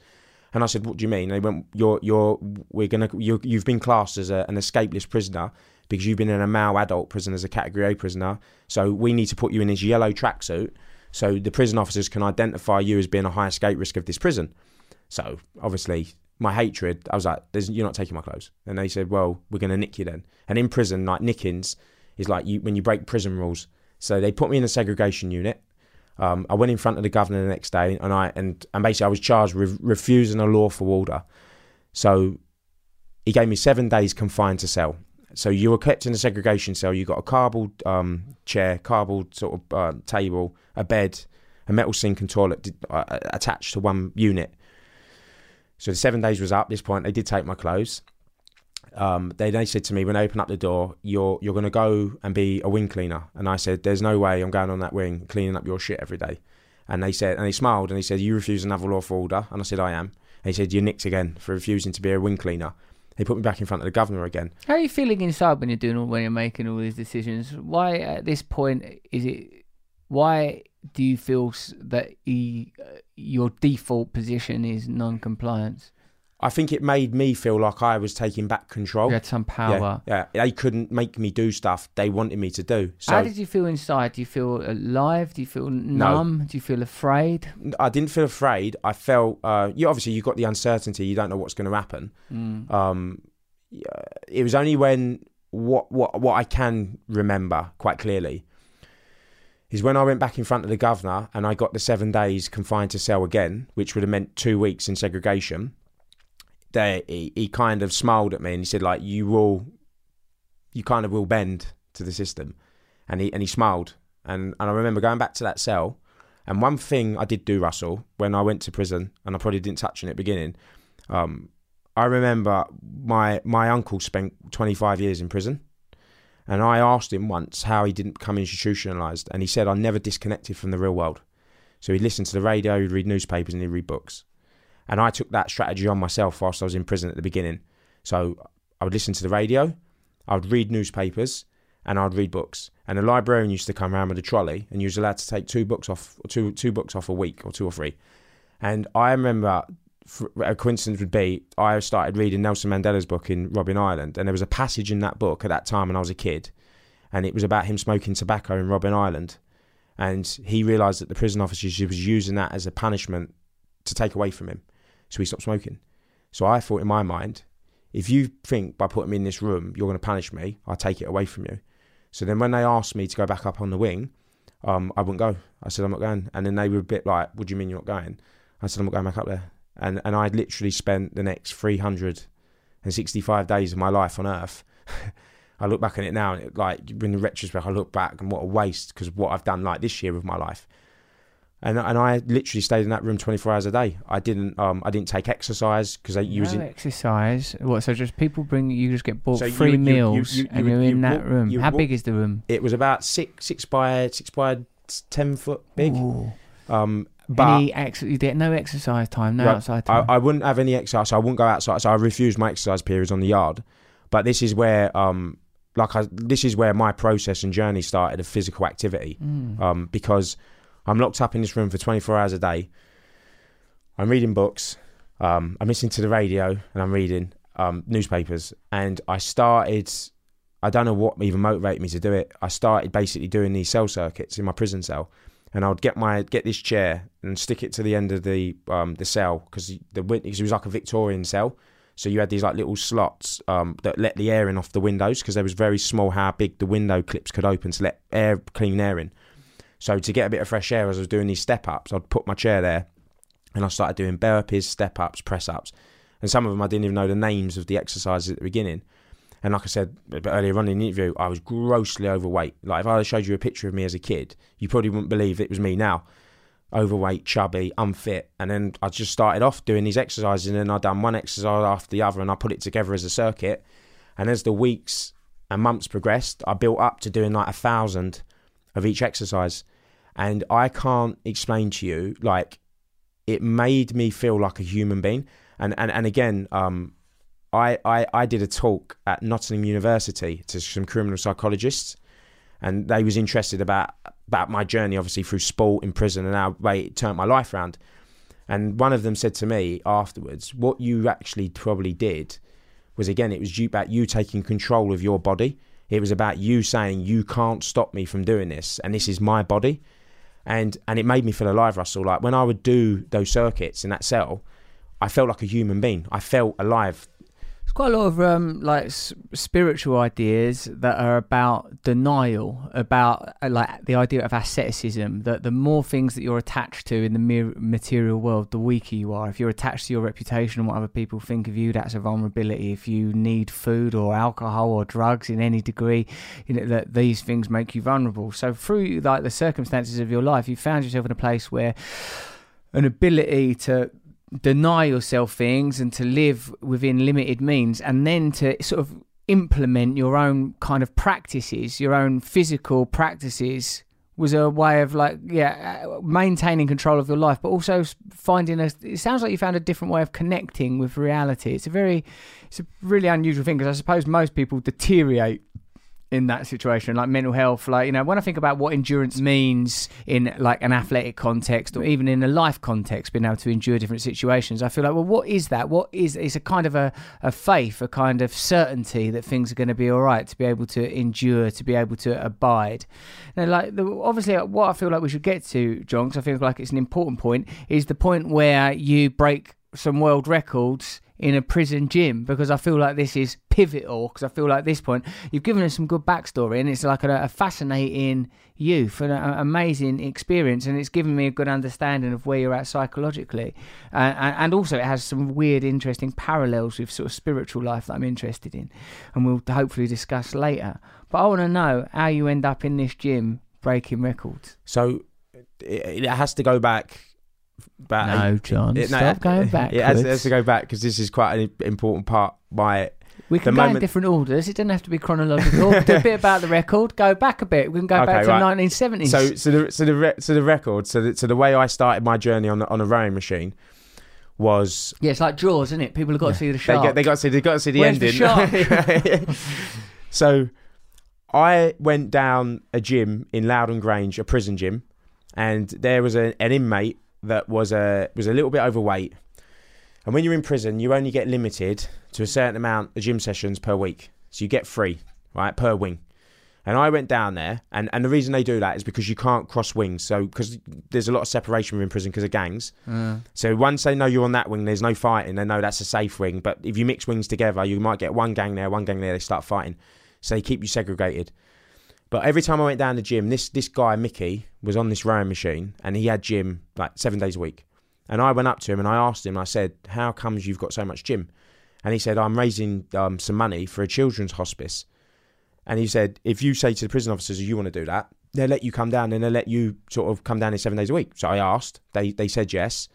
And I said, "What do you mean?" They went, "You're, you're, we're gonna, you're, you've been classed as a, an escape list prisoner because you've been in a male adult prison as a Category A prisoner. So we need to put you in this yellow tracksuit, so the prison officers can identify you as being a high escape risk of this prison." So obviously, my hatred, I was like, "You're not taking my clothes." And they said, "Well, we're gonna nick you then." And in prison, like nickings is like you when you break prison rules. So they put me in a segregation unit. Um, I went in front of the governor the next day, and I and and basically I was charged with refusing a lawful order. So he gave me seven days confined to cell. So you were kept in a segregation cell. You got a cardboard um, chair, cardboard sort of uh, table, a bed, a metal sink and toilet uh, attached to one unit. So the seven days was up. At this point, they did take my clothes. Um, they they said to me when they opened up the door, "You're you're going to go and be a wing cleaner." And I said, "There's no way I'm going on that wing cleaning up your shit every day." And they said, and he smiled and he said, "You refuse another lawful order?" And I said, "I am." And he said, "You're nicked again for refusing to be a wing cleaner." He put me back in front of the governor again. How are you feeling inside when you're doing all when you're making all these decisions? Why at this point is it? Why do you feel that he, uh, your default position is non-compliance? I think it made me feel like I was taking back control. You had some Yeah, power. yeah, they couldn't make me do stuff they wanted me to do. So How did you feel inside? Do you feel alive? Do you feel numb? Do you feel afraid? I didn't feel afraid. I felt uh, you obviously you got the uncertainty. You don't know what's going to happen. Mm. Um, it was only when what what what I can remember quite clearly is when I went back in front of the governor and I got the seven days confined to cell again, which would have meant two weeks in segregation. They he, he kind of smiled at me and he said like you will, you kind of will bend to the system, and he and he smiled and and I remember going back to that cell And one thing I did do, Russell, when I went to prison, and I probably didn't touch on it at the beginning, um, I remember my my uncle spent 25 years in prison. And I asked him once how he didn't become institutionalized. And he said, I never disconnected from the real world. So he'd listen to the radio, he'd read newspapers, and he'd read books. And I took that strategy on myself whilst I was in prison at the beginning. So I would listen to the radio, I would read newspapers, and I'd read books. And the librarian used to come around with a trolley, and you was allowed to take two books off, two two books off a week, or two or three. And I remember a coincidence would be I started reading Nelson Mandela's book in Robben Island, and there was a passage in that book at that time when I was a kid, and it was about him smoking tobacco in Robben Island, and he realised that the prison officers was using that as a punishment to take away from him, so he stopped smoking. So I thought in my mind, if you think by putting me in this room you're going to punish me, I'll take it away from you. So then when they asked me to go back up on the wing, um, I wouldn't go. I said I'm not going, and then they were a bit like, "What do you mean you're not going?" I said I'm not going back up there and and I literally spent the next 365 days of my life on Earth. I look back on it now, and it, like in retrospect, I look back and what a waste because what I've done like this year of my life. And and I literally stayed in that room 24 hours a day. I didn't um I didn't take exercise because I no was in exercise. What? So just people bring you just get bought So free you- meals you- you and you're in that room. How big is the room? it was about six six by six by ten foot big. Ooh. Um, but Any ex- you get no exercise time, no Right, outside I, time. I wouldn't have any exercise. So I wouldn't go outside. So I refused my exercise periods on the yard. But this is where, um, like, I, this is where my process and journey started of physical activity. Mm. Um, because I'm locked up in this room for 24 hours a day. I'm reading books. Um, I'm listening to the radio and I'm reading um, newspapers. And I started. I don't know what even motivated me to do it. I started basically doing these cell circuits in my prison cell and I would get my get this chair and stick it to the end of the um, the cell because the 'cause it was like a Victorian cell. So you had these like little slots um, that let the air in off the windows because they was very small how big the window clips could open to let air clean air in. So to get a bit of fresh air as I was doing these step ups, I'd put my chair there and I started doing burpees, step ups, press ups, and some of them I didn't even know the names of the exercises at the beginning. And like I said earlier on in the interview, I was grossly overweight. Like if I showed you a picture of me as a kid, you probably wouldn't believe it was me now. Overweight, chubby, unfit. And then I just started off doing these exercises and then I done one exercise after the other and I put it together as a circuit. And as the weeks and months progressed, I built up to doing like a thousand of each exercise. And I can't explain to you, like, it made me feel like a human being. And and, and again, um, I, I, I did a talk at Nottingham University to some criminal psychologists, and they was interested about about my journey, obviously through sport in prison and how it turned my life around. And one of them said to me afterwards, "What you actually probably did was again, it was about you taking control of your body. It was about you saying you can't stop me from doing this, and this is my body." And and it made me feel alive, Russell. Like when I would do those circuits in that cell, I felt like a human being. I felt alive. Quite a lot of um, like s- spiritual ideas that are about denial, about uh, like the idea of asceticism. That the more things that you're attached to in the mere material world, the weaker you are. If you're attached to your reputation and what other people think of you, that's a vulnerability. If you need food or alcohol or drugs in any degree, you know that these things make you vulnerable. So through like the circumstances of your life, you found yourself in a place where an ability to deny yourself things and to live within limited means and then to sort of implement your own kind of practices your own physical practices was a way of like yeah uh, maintaining control of your life but also finding a it sounds like you found a different way of connecting with reality. It's a very it's a really unusual thing because i suppose most people deteriorate in that situation like mental health like you know when i think about what endurance means in like an athletic context or even in a life context being able to endure different situations i feel like well what is that? What is it's a kind of a, a faith a kind of certainty that things are going to be all right to be able to endure to be able to abide. Now like the, obviously uh, what i feel like we should get to john because i feel like it's an important point is the point where you break some world records in a prison gym because I feel like this is pivotal because I feel like this point you've given us some good backstory and it's like a, a fascinating youth and an amazing experience and it's given me a good understanding of where you're at psychologically uh, and, and also it has some weird interesting parallels with sort of spiritual life that I'm interested in and we'll hopefully discuss later but I want to know how you end up in this gym breaking records So it, it has to go back. No, John, it- no, stop it- going It has, it has to go back because this is quite an important part. My We can the go in different orders. It doesn't have to be chronological. Do a bit about the record. Go back a bit. We can go Okay, back to right. the 1970s. so so the so the re- so the record so the, so the way I started my journey on the, on a rowing machine was yeah, it's like Jaws, isn't it? People have got to see the they shark. get, they got to see they got to see the Where's the ending. so I went down a gym in Lowdham Grange, a prison gym, and there was a, an inmate that was a was a little bit overweight. And when you're in prison, you only get limited to a certain amount of gym sessions per week. So you get three, right, per wing. And I went down there, and, and the reason they do that is because you can't cross wings. So because there's a lot of separation within prison because of gangs. Uh, So once they know you're on that wing, there's no fighting. They know that's a safe wing. But if you mix wings together, you might get one gang there, one gang there. They start fighting, so they keep you segregated. But every time I went down the gym, this this guy Mickey was on this rowing machine, and he had gym like seven days a week. And I went up to him and I asked him. I said, "How comes you've got so much gym?" And he said, "I'm raising um, some money for a children's hospice." And he said, "If you say to the prison officers you want to do that, they'll let you come down and they'll let you sort of come down in seven days a week." So I asked. They they said yes.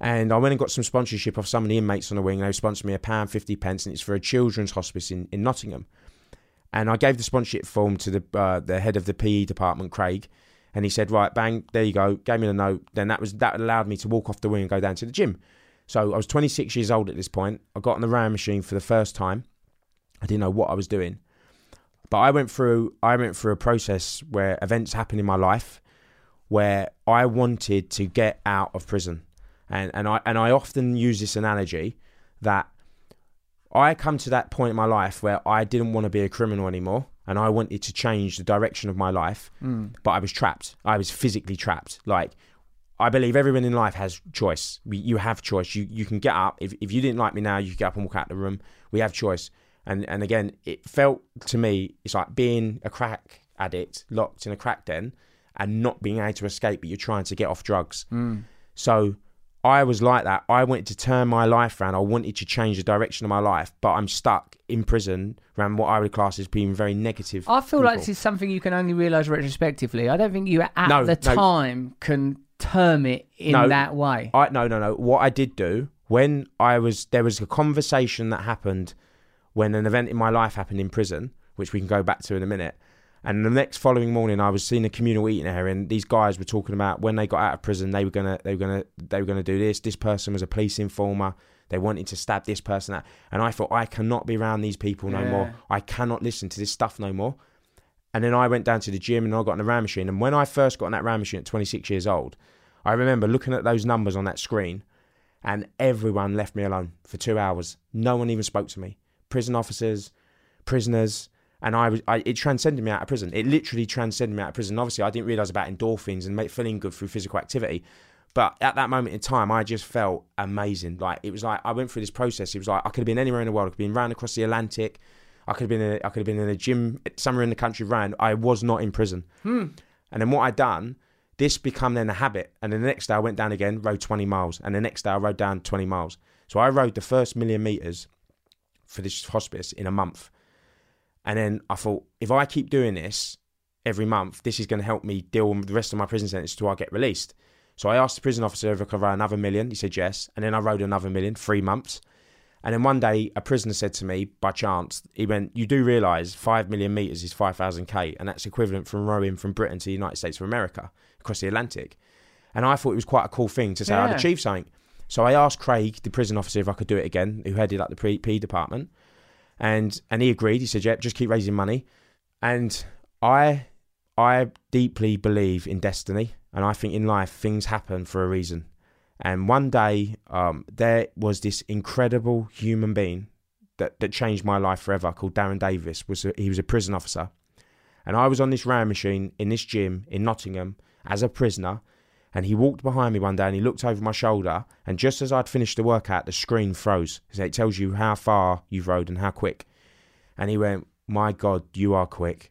And I went and got some sponsorship off some of the inmates on the wing. They sponsored me a pound fifty pence, and it's for a children's hospice in, in Nottingham. And I gave the sponsorship form to the uh, the head of the PE department, Craig, and he said, "Right, bang, there you go." Gave me the note. Then that was that allowed me to walk off the wing and go down to the gym. So I was 26 years old at this point. I got on the rowing machine for the first time. I didn't know what I was doing, but I went through I went through a process where events happened in my life where I wanted to get out of prison, and and I and I often use this analogy that I come to that point in my life where I didn't want to be a criminal anymore, and I wanted to change the direction of my life, mm. but I was trapped. I was physically trapped. Like I believe everyone in life has choice. We, you have choice. You you can get up. If if you didn't like me now, you can get up and walk out the room. We have choice. And and again, it felt to me it's like being a crack addict locked in a crack den and not being able to escape, but you're trying to get off drugs. Mm. So I was like that. I wanted to turn my life around. I wanted to change the direction of my life, but I'm stuck in prison around what I would class as being very negative. I feel like this is something you can only realise retrospectively. I don't think you at No, the no. time can term it in No. that way. I no no no. What I did do when I was there was a conversation that happened when an event in my life happened in prison, which we can go back to in a minute. And the next following morning, I was seeing a communal eating area, and these guys were talking about when they got out of prison, they were gonna they were gonna they were gonna do this. This person was a police informer. They wanted to stab this person, out. and I thought I cannot be around these people no Yeah. more. I cannot listen to this stuff no more. And then I went down to the gym and I got on the round machine. And when I first got on that round machine at 26 years old, I remember looking at those numbers on that screen and everyone left me alone for two hours. No one even spoke to me. Prison officers, prisoners, and I was. I, it transcended me out of prison. It literally transcended me out of prison. Obviously, I didn't realize about endorphins and make, feeling good through physical activity. But at that moment in time, I just felt amazing. Like it was like I went through this process. It was like I could have been anywhere in the world. I could have been ran across the Atlantic. I could have been. In a, I could have been in a gym somewhere in the country. Ran. I was not in prison. Hmm. And then what I'd done, this become then a habit. And then the next day I went down again, rowed 20 miles. And the next day I rowed down 20 miles. So I rowed the first million meters for this hospice in a month. And then I thought, if I keep doing this every month, this is going to help me deal with the rest of my prison sentence until I get released. So I asked the prison officer if I could ride another million. He said yes. And then I rowed another million, three months. And then one day, a prisoner said to me by chance, he went, You do realise 5 million metres is 5,000 K, and that's equivalent from rowing from Britain to the United States of America across the Atlantic. And I thought it was quite a cool thing to say I'd Yeah. achieved something. So I asked Craig, the prison officer, if I could do it again, who headed up the P department. And and he agreed. He said, Yep, just keep raising money. And I I deeply believe in destiny. And I think in life, things happen for a reason. And one day, um, there was this incredible human being that, that changed my life forever called Darren Davis. Was a, He was a prison officer. And I was on this rowing machine in this gym in Nottingham as a prisoner. And he walked behind me one day and he looked over my shoulder. And just as I'd finished the workout, the screen froze. So it tells you how far you've rowed and how quick. And he went, My God, you are quick.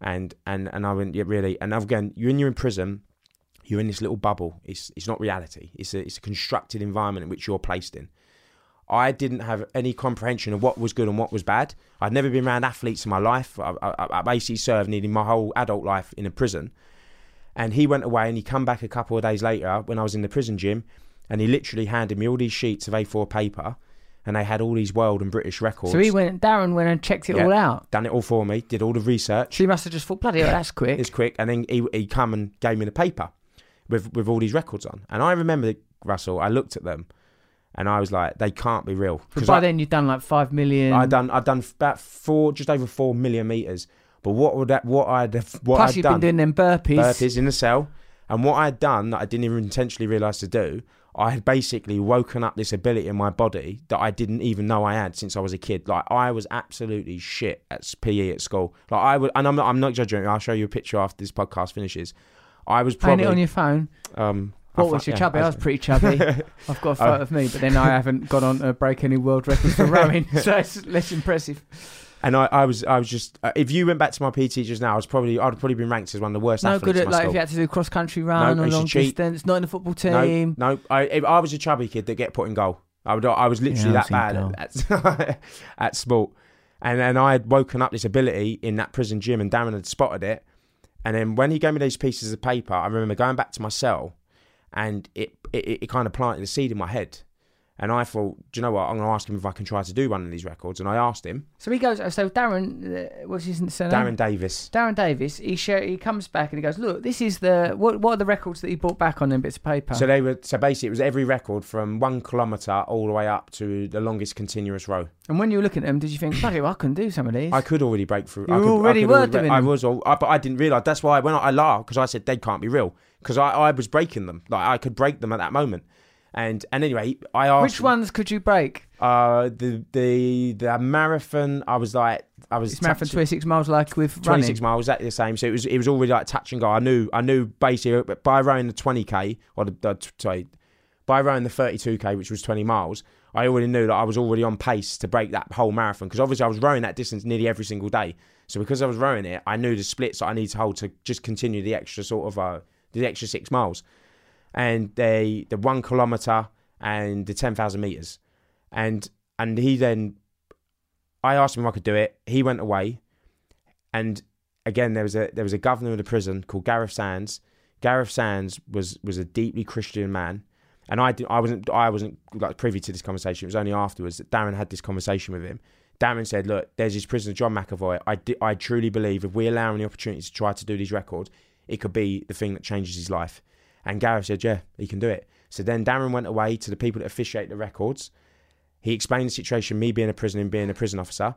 And and and I went, Yeah, really. And again, you when you're in prison, you're in this little bubble. It's it's not reality. It's a it's a constructed environment in which you're placed in. I didn't have any comprehension of what was good and what was bad. I'd never been around athletes in my life. I, I, I basically served nearly my whole adult life in a prison. And he went away and he come back a couple of days later when I was in the prison gym, and he literally handed me all these sheets of A4 paper, and they had all these world and British records. So he went. Darren went and checked it Yeah. all out. done it all for me, did all the research. So he must have just thought, bloody hell, that's quick. It's quick, and then he he come and gave me the paper with with all these records on. And I remember Russell, I looked at them, and I was like, they can't be real. But by I, then you'd done like five million. I done I'd done about four, just over four million meters. But what would that? What I'd have- what Plus I'd you've done been doing them burpees. burpees in the cell, and what I'd done that I didn't even intentionally realise to do. I had basically woken up this ability in my body that I didn't even know I had since I was a kid. Like I was absolutely shit at PE at school. Like I would, and I'm not, I'm not judging. I'll show you a picture after this podcast finishes. I was Paint probably it on your phone. um. What was your yeah, chubby? I was pretty chubby. I've got a photo of me, but then I haven't gone on to break any world records for rowing, so it's less impressive. And I, I was, I was just. Uh, if you went back to my PE teachers now, I was probably, I'd probably been ranked as one of the worst No athletes good in at my like school. if you had to do cross country run No, or long cheat. distance, not in the football team. no. I, if I was a chubby kid that get put in goal. I would, I was literally Yeah, that bad at, at sport. And then I had woken up this ability in that prison gym, and Darren had spotted it. And then when he gave me these pieces of paper, I remember going back to my cell, and it it, it kind of planted a seed in my head. And I thought, do you know what? I'm going to ask him if I can try to do one of these records. And I asked him, So he goes. So Darren, uh, what's his surname? Darren Davis. Darren Davis. He share, He comes back and he goes, "Look, this is the what? What are the records that he brought back on them bits of paper?" So they were so basically it was every record from one kilometre all the way up to the longest continuous row. and when you were looking at them, did you think, "Bloody, well, I can do some of these"? I could already break through. You I could, already I were already doing I was, all, I, but I didn't realise. That's why when I, I laughed because I said they can't be real because I, I was breaking them. Like I could break them at that moment. And and anyway, I asked Which ones could you break? Uh, the the the marathon. I was like, I was It's marathon touch- twenty six miles, like with 26 miles, exactly the same. So it was it was already like touch and go. I knew I knew basically by rowing the 20k or the, the sorry, by rowing the 32k, which was 20 miles, I already knew that I was already on pace to break that whole marathon because obviously I was rowing that distance nearly every single day. So because I was rowing it, I knew the splits that I need to hold to just continue the extra sort of uh, the extra six miles, and they the one kilometer and the 10,000 meters, and and he then I asked him if I could do it. He went away, and again there was a there was a governor of the prison called Gareth Sands. Gareth Sands was was a deeply Christian man, and I did, I wasn't I wasn't like privy to this conversation. It was only afterwards that Darren had this conversation with him. Darren said, "Look, there's this prisoner John McAvoy. I di- I truly believe if we allow him the opportunity to try to do these records, it could be the thing that changes his life." And Gareth said, "Yeah, he can do it." So then Darren went away to the people that officiate the records. He explained the situation, me being a prisoner and being a prison officer.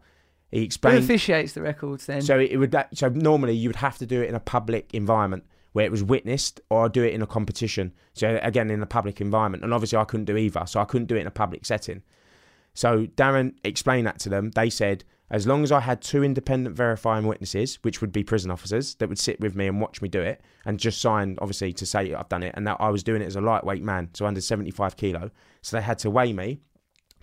He explained. Who officiates the records then? So it would. So normally you would have to do it in a public environment where it was witnessed, or do it in a competition. So again, in a public environment, and obviously I couldn't do either. So I couldn't do it in a public setting. So Darren explained that to them. They said as long as I had two independent verifying witnesses, which would be prison officers that would sit with me and watch me do it, and just sign obviously to say I've done it, and that I was doing it as a lightweight man, so under seventy five kilo. So they had to weigh me,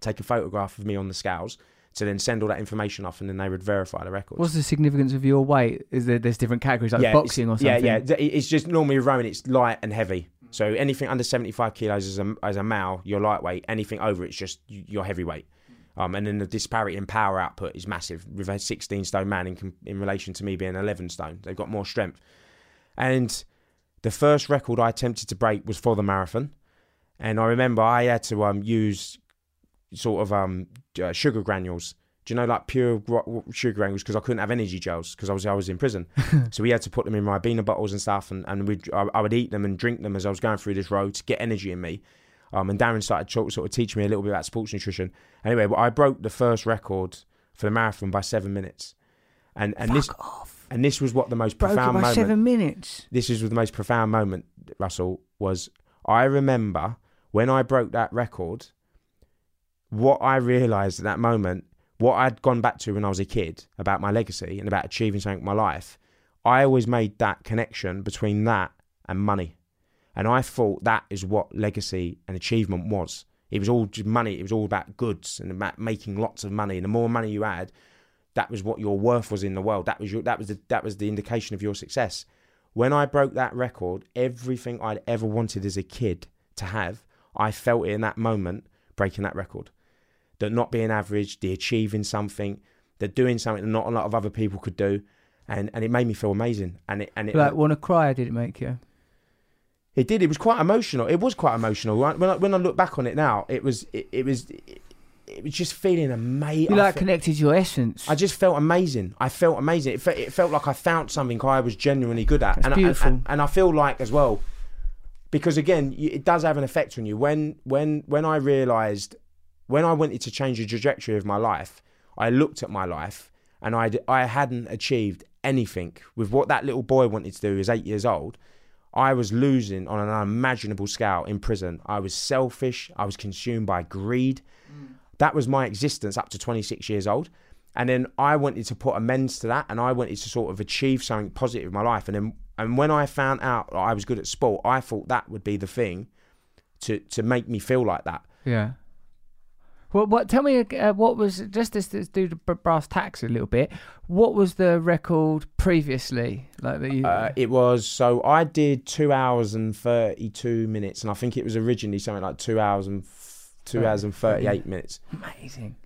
take a photograph of me on the scales. To then send all that information off, and then they would verify the records. What's the significance of your weight? Is there there's different categories like Yeah, boxing or something? Yeah, yeah. It's just normally rowing. It's light and heavy. So anything under seventy five kilos as a as a male, you're lightweight. Anything over, it's just you're heavyweight. Um, and then the disparity in power output is massive. With a sixteen stone man in in relation to me being eleven stone, they've got more strength. And the first record I attempted to break was for the marathon, and I remember I had to um use sort of um uh, sugar granules. Do you know like pure sugar granules? Because I couldn't have energy gels because I was I was in prison, so we had to put them in my beaner bottles and stuff, and and we I, I would eat them and drink them as I was going through this road to get energy in me. Um, and Darren started to, sort of teaching me a little bit about sports nutrition. Anyway, but I broke the first record for the marathon by seven minutes, and and this off. and this was what the most Broke it by profound moment seven minutes. this is the most profound moment, Russell, was I remember when I broke that record, what I realised at that moment, what I'd gone back to when I was a kid about my legacy and about achieving something in my life, I always made that connection between that and money. And I thought that is what legacy and achievement was. It was all just money. It was all about goods and about making lots of money. And the more money you had, that was what your worth was in the world. That was your, that was the, that was the indication of your success. When I broke that record, everything I'd ever wanted as a kid to have, I felt it in that moment breaking that record. That not being average, the achieving something, that doing something that not a lot of other people could do, and and it made me feel amazing. And it and it Like, want to cry? Did it make you? It did. It was quite emotional. It was quite emotional. When I, when I look back on it now, it was it, it was it, it was just feeling amazing. You like connected to your essence. I just felt amazing. I felt amazing. It, fe- it felt like I found something I was genuinely good at. That's and, I- beautiful. And, and I feel like as well, because again, it does have an effect on you. When when when I realised, when I wanted to change the trajectory of my life, I looked at my life and I I hadn't achieved anything with what that little boy wanted to do. He was eight years old. I was losing on an unimaginable scale in prison. I was selfish. I was consumed by greed. Mm. That was my existence up to 26 years old. And then I wanted to put amends to that and I wanted to sort of achieve something positive in my life. And then and when I found out I was good at sport, I thought that would be the thing to, to make me feel like that. Yeah. Well, what? Tell me, uh, what was just to, to do the brass tacks a little bit? What was the record previously? Like that you? Uh, it was so I did two hours and thirty two minutes, and I think it was originally something like two hours and f- two hours and thirty eight minutes. Amazing.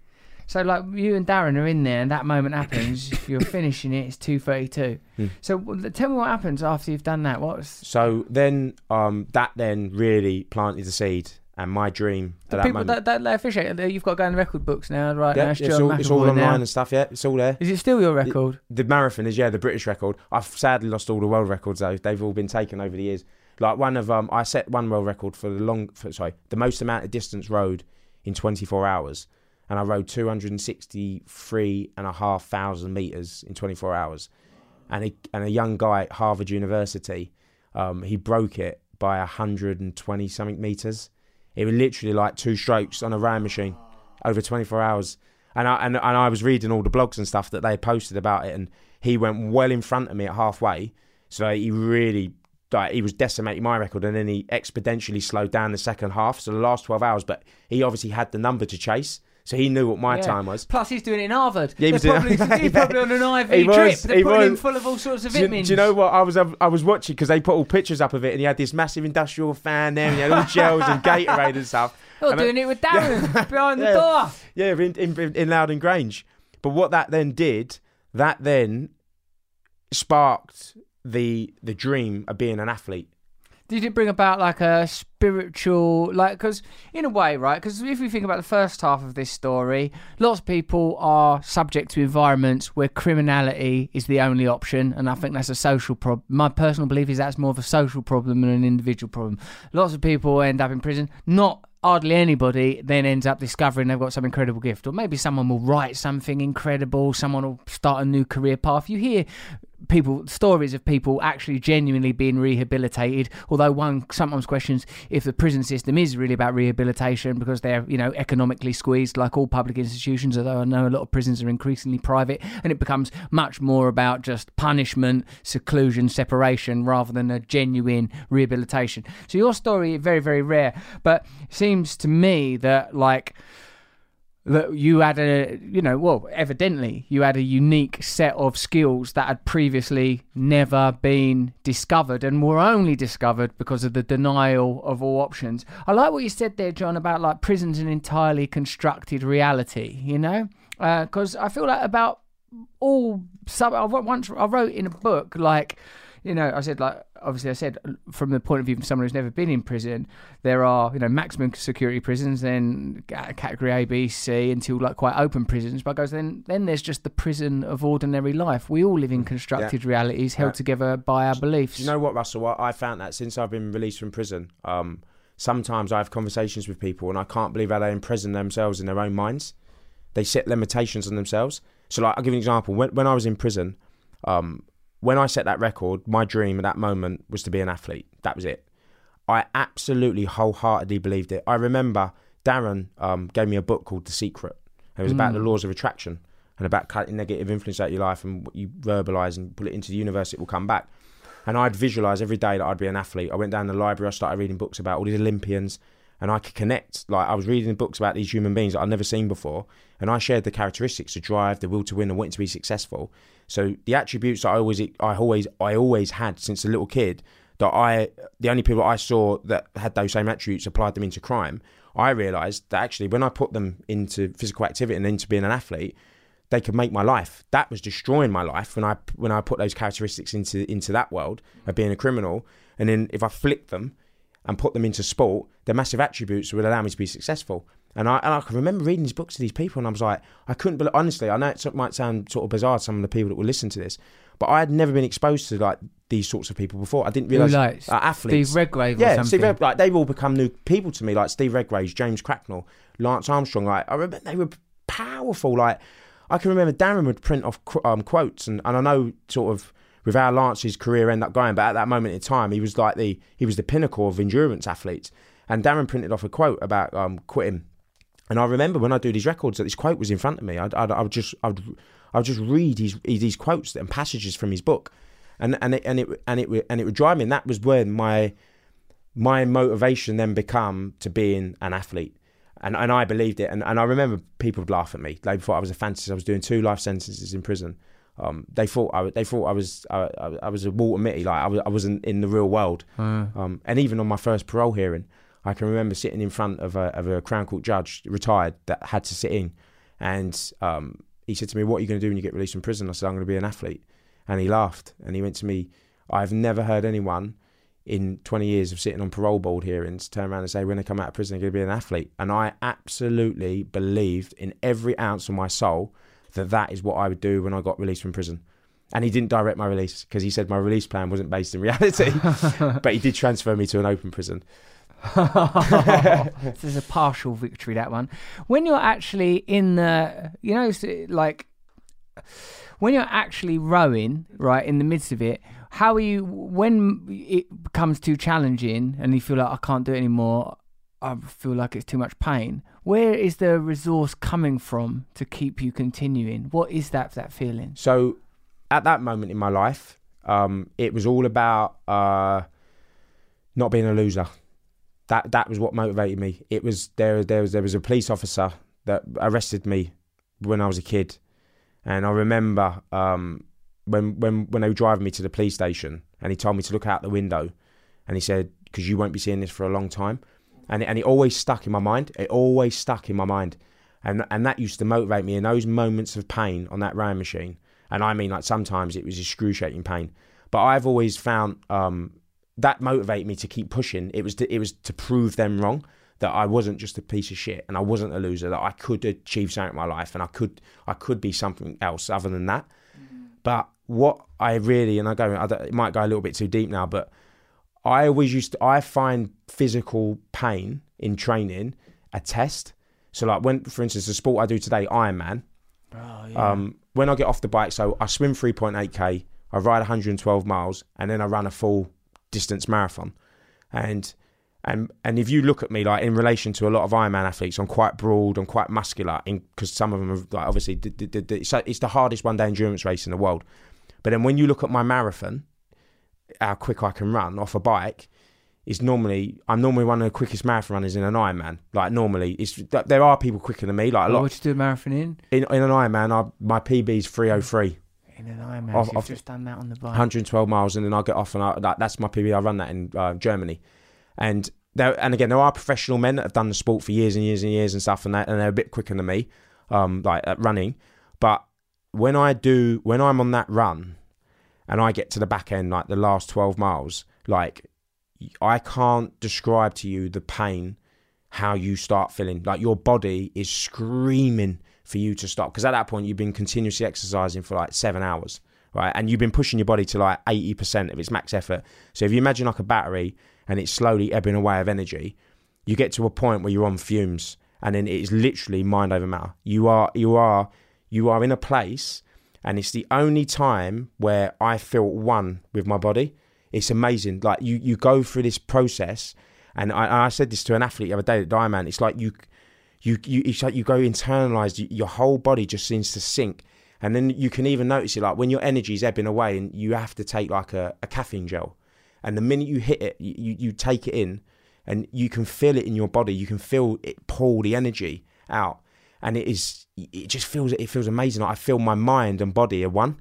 So like you and Darren are in there, and that moment happens. you're finishing it. It's two thirty-two. Hmm. So tell me what happens after you've done that. What's So then, um, that then really planted the seed, and my dream at the that people moment. that, that they appreciate it? You've got to go in the record books now, right? yeah, now it's, all, it's all online now. and stuff. Yeah, it's all there. Is it still your record? The marathon is yeah the British record. I've sadly lost all the world records though. They've all been taken over the years. Like one of um, I set one world record for the long, for, sorry, the most amount of distance rowed in 24 hours, and I rowed 263 and a half thousand meters in 24 hours. And a, and a young guy at Harvard University, um, he broke it by 120 something meters. It was literally like two strokes on a rowing machine over 24 hours. And I, and, and I was reading all the blogs and stuff that they posted about it, and he went well in front of me at halfway. So he really, like, he was decimating my record, and then he exponentially slowed down the second half. So the last 12 hours, but he obviously had the number to chase, so he knew what my Yeah. time was. Plus, he's doing it in Harvard. Yeah, he was doing- probably, he's probably on an IV He was, trip. They're he putting him was. full of all sorts of Do vitamins. do you know what I was? I was watching because they put all pictures up of it, and he had this massive industrial fan there, and he had all gels and Gatorade and stuff. You're And I- doing it with Darren behind the Yeah. door. Yeah, in, in, in Lowdham Grange. But what that then did, that then sparked the the dream of being an athlete. Did it bring about like a spiritual, like, because in a way, right? Because if we think about the first half of this story, lots of people are subject to environments where criminality is the only option, and I think that's a social problem. My personal belief is that's more of a social problem than an individual problem. Lots of people end up in prison, not hardly anybody then ends up discovering they've got some incredible gift or maybe someone will write something incredible someone will start a new career path you hear people stories of people actually genuinely being rehabilitated. Although one sometimes questions if the prison system is really about rehabilitation because they're you know economically squeezed like all public institutions although i know a lot of prisons are increasingly private and it becomes much more about just punishment seclusion separation rather than a genuine rehabilitation. So your story very very rare but seems to me that like that you had a you know well evidently you had a unique set of skills that had previously never been discovered and were only discovered because of the denial of all options. I like what you said there john about like prison's an entirely constructed reality you know? Uh, because i feel like about all sub I once I wrote in a book like you know I said like obviously I said from the point of view of someone who's never been in prison there are you know maximum security prisons then category A B C until like quite open prisons but goes then then there's just the prison of ordinary life we all live in constructed realities held Yeah. together by our beliefs Do you know what, Russell? I I found that since I've been released from prison, um, sometimes I have conversations with people and I can't believe how they imprison themselves in their own minds. They set limitations on themselves. So, like, I'll give you an example. When, when I was in prison, um, when I set that record, my dream at that moment was to be an athlete. That was it. I absolutely wholeheartedly believed it. I remember Darren um, gave me a book called The Secret. It was about the laws of attraction and about cutting negative influence out of your life and what you verbalise and put it into the universe, it will come back. And I'd visualise every day that I'd be an athlete. I went down the library, I started reading books about all these Olympians, and I could connect. Like I was reading books about these human beings that I'd never seen before, and I shared the characteristics, the drive, the will to win, and wanting to be successful. So the attributes that I always, I always, I always had since a little kid. That I, the only people I saw that had those same attributes applied them into crime. I realised that actually when I put them into physical activity and into being an athlete, they could make my life. That was destroying my life when I when I put those characteristics into into that world of being a criminal. And then if I flick them and put them into sport, they're massive attributes would allow me to be successful. And I and I can remember reading these books to these people, and I was like, I couldn't believe. Honestly, I know it might sound sort of bizarre to some of the people that will listen to this, but I had never been exposed to like these sorts of people before. I didn't realize like, uh, athletes. Steve Redgrave or Yeah, something. Steve Red, like they've all become new people to me, like Steve Redgrave, James Cracknell, Lance Armstrong. Like I remember they were powerful. Like I can remember Darren would print off qu- um, quotes, and, and I know sort of with how Lance's career ended up going, but at that moment in time, he was like the he was the pinnacle of endurance athletes. And Darren printed off a quote about um, quitting. And I remember when I do these records that this quote was in front of me. I'd, I'd, I would just I'd, I would just read his, these quotes and passages from his book, and and it and it and it would- and it would drive me. And that was when my my motivation then become to being an athlete. And and I believed it. And, and I remember people would laugh at me. They thought I was a fantasist. I was doing two life sentences in prison. Um, they thought I, they thought I was I, I, I was a Walter Mitty, like I, was, I wasn't in the real world. Um, and even on my first parole hearing, I can remember sitting in front of a, of a Crown Court judge, retired, that had to sit in, and um, he said to me, "What are you going to do when you get released from prison?" I said, "I'm going to be an athlete," and he laughed and he went to me, "I've never heard anyone." In 20 years of sitting on parole board hearings, turn around and say, when they come out of prison, they're going to be an athlete. And I absolutely believed in every ounce of my soul that that is what I would do when I got released from prison. And he didn't direct my release because he said my release plan wasn't based in reality. but he did transfer me to an open prison. this is a partial victory that one. When you're actually in the you know like when you're actually rowing right in the midst of it how are you when it becomes too challenging and you feel like i can't do it anymore i feel like it's too much pain where is the resource coming from to keep you continuing? What is that that feeling? So at that moment in my life, um, it was all about uh, not being a loser. That that was what motivated me. It was there there was there was a police officer that arrested me when I was a kid, and I remember um, when when when they were driving me to the police station, and he told me to look out the window, and he said because you won't be seeing this for a long time, and it, and it always stuck in my mind. It always stuck in my mind, and and that used to motivate me in those moments of pain on that rowing machine. And I mean, like sometimes it was excruciating pain, but I've always found um, that motivated me to keep pushing. It was to, it was to prove them wrong that I wasn't just a piece of shit and I wasn't a loser. That I could achieve something in my life and I could I could be something else other than that. But what I really and I go I it might go a little bit too deep now, but I always used to I find physical pain in training a test. So like when for instance the sport I do today, Ironman, oh, um, when I get off the bike, so I swim 3.8k, I ride 112 miles, and then I run a full distance marathon. And and and if you look at me like in relation to a lot of Ironman athletes, I'm quite broad, I'm quite muscular, because some of them are like obviously the, the, the, it's, it's the hardest one day endurance race in the world. But then when you look at my marathon, how quick I can run off a bike. Is normally I'm normally one of the quickest marathon runners in an Ironman. Like normally, it's there are people quicker than me. Like a what lot would you do a marathon in in, in an Ironman, I, my PB is 303, in an Ironman Off- so you've off- just done that on the bike 112 miles, and then I get off, and I, that, that's my PB. I run that in uh, Germany, and there, and again, there are professional men that have done the sport for years and years and years and stuff, and that, and they're a bit quicker than me, um, like at running. But when I do, when I'm on that run, and I get to the back end, like the last 12 miles, like I can't describe to you the pain how you start feeling like your body is screaming for you to stop because at that point you've been continuously exercising for like seven hours right? And you've been pushing your body to like 80% of its max effort. So if you imagine like a battery and it's slowly ebbing away of energy you get to a point where you're on fumes and then it is literally mind over matter. You are you are you are in a place and it's the only time where i feel one with my body. It's amazing. Like you you go through this process and I, I said this to an athlete the other day at Diamond. It's like you, you, you, it's like you go internalized. You, your whole body just seems to sink, and then you can even notice it. Like when your energy's ebbing away, and you have to take like a, a caffeine gel, and the minute you hit it, you, you, you take it in, and you can feel it in your body. You can feel it pull the energy out, and it is. It just feels. It feels amazing. Like I feel my mind and body are one,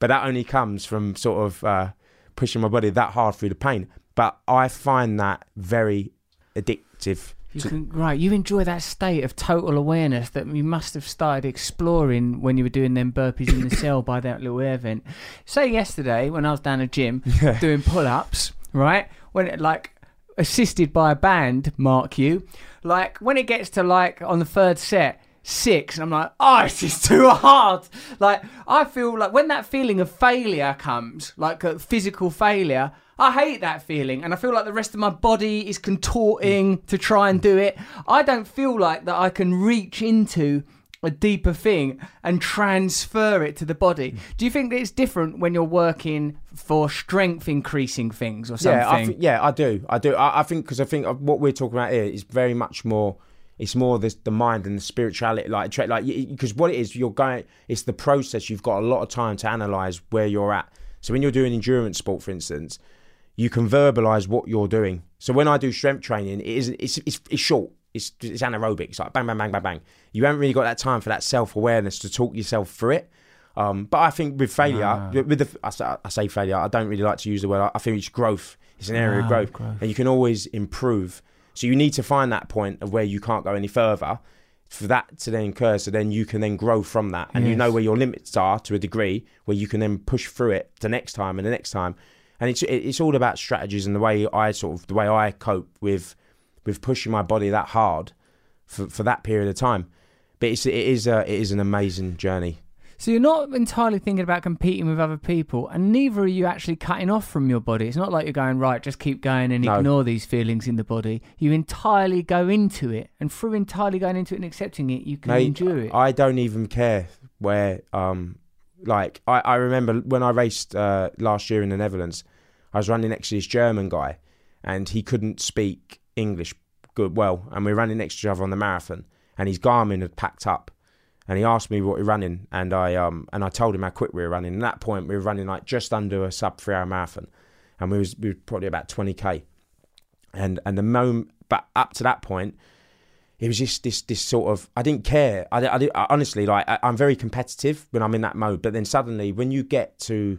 but that only comes from sort of uh, pushing my body that hard through the pain. But I find that very addictive You can, right, you enjoy that state of total awareness that you must have started exploring when you were doing them burpees in the cell by that little air vent. Say yesterday when I was down a gym doing pull-ups, right? When it like assisted by a band, mark you, like when it gets to like on the third set, six, and I'm like, oh, this is too hard. Like I feel like when that feeling of failure comes, like a physical failure, I hate that feeling, and I feel like the rest of my body is contorting to try and do it. I don't feel like that I can reach into a deeper thing and transfer it to the body. Do you think that it's different when you're working for strength increasing things or something? Yeah, I think, yeah, I do. I do. I, I think because I think uh, what we're talking about here is very much more. It's more the the mind and the spirituality, like like because what it is, you're going. It's the process. You've got a lot of time to analyze where you're at. So when you're doing endurance sport, for instance, you can verbalize what you're doing. So when I do strength training, it is it's it's, it's short. It's it's anaerobic. It's like bang bang bang bang bang. You haven't really got that time for that self awareness to talk yourself through it. Um, but I think with failure, with the I say, I say failure, I don't really like to use the word. I think it's growth. It's an area of Ah, growth, growth. and you can always improve. So you need to find that point of where you can't go any further for that to then occur. So then you can then grow from that, and you know where your limits are to a degree, where you can then push through it the next time and the next time. And it's it's all about strategies and the way I sort of the way I cope with with pushing my body that hard for, for that period of time. But it's, it is a, it is an amazing journey. So you're not entirely thinking about competing with other people, and neither are you actually cutting off from your body. It's not like you're going right, just keep going and No. ignore these feelings in the body. You entirely go into it, and through entirely going into it and accepting it, you can Mate, endure it. I don't even care where, um, like, I, I remember when I raced uh, last year in the Netherlands, I was running next to this German guy and he couldn't speak English good well. And we were running next to each other on the marathon and his Garmin had packed up. And he asked me what we were running, and I um and I told him how quick we were running. And at that point, we were running like just under a sub three hour marathon, and we was we were probably about twenty k. And and the moment, but up to that point, it was just this this sort of I didn't care. I, I, I honestly like I, I'm very competitive when I'm in that mode, but then suddenly when you get to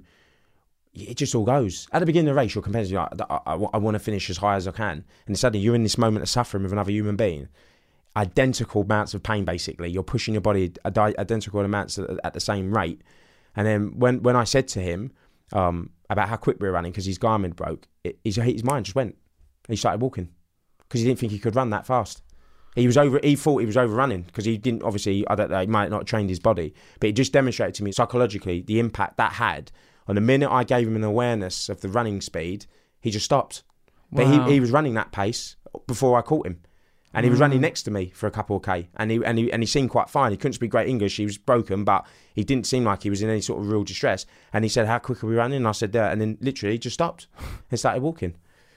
it just all goes at the beginning of the race. You're competitive. Like, I, I, want to finish as high as I can, and suddenly you're in this moment of suffering with another human being. Identical amounts of pain, basically. You're pushing your body identical amounts at, the same rate. And then when when I said to him um, about how quick we were running because his Garmin broke, it, his his mind just went. He started walking because he didn't think he could run that fast. He was over. He thought he was overrunning because he didn't. Obviously, I don't know. He might not have trained his body, but it just demonstrated to me psychologically the impact that had. On the minute I gave him an awareness of the running speed, he just stopped. But Wow. he, he was running that pace before I caught him, and he was running mm. next to me for a couple of k, and he and he and he seemed quite fine. He couldn't speak great English. He was broken, but he didn't seem like he was in any sort of real distress. And he said, "How quick are we running?" And I said, "There," and then literally he just stopped and started walking.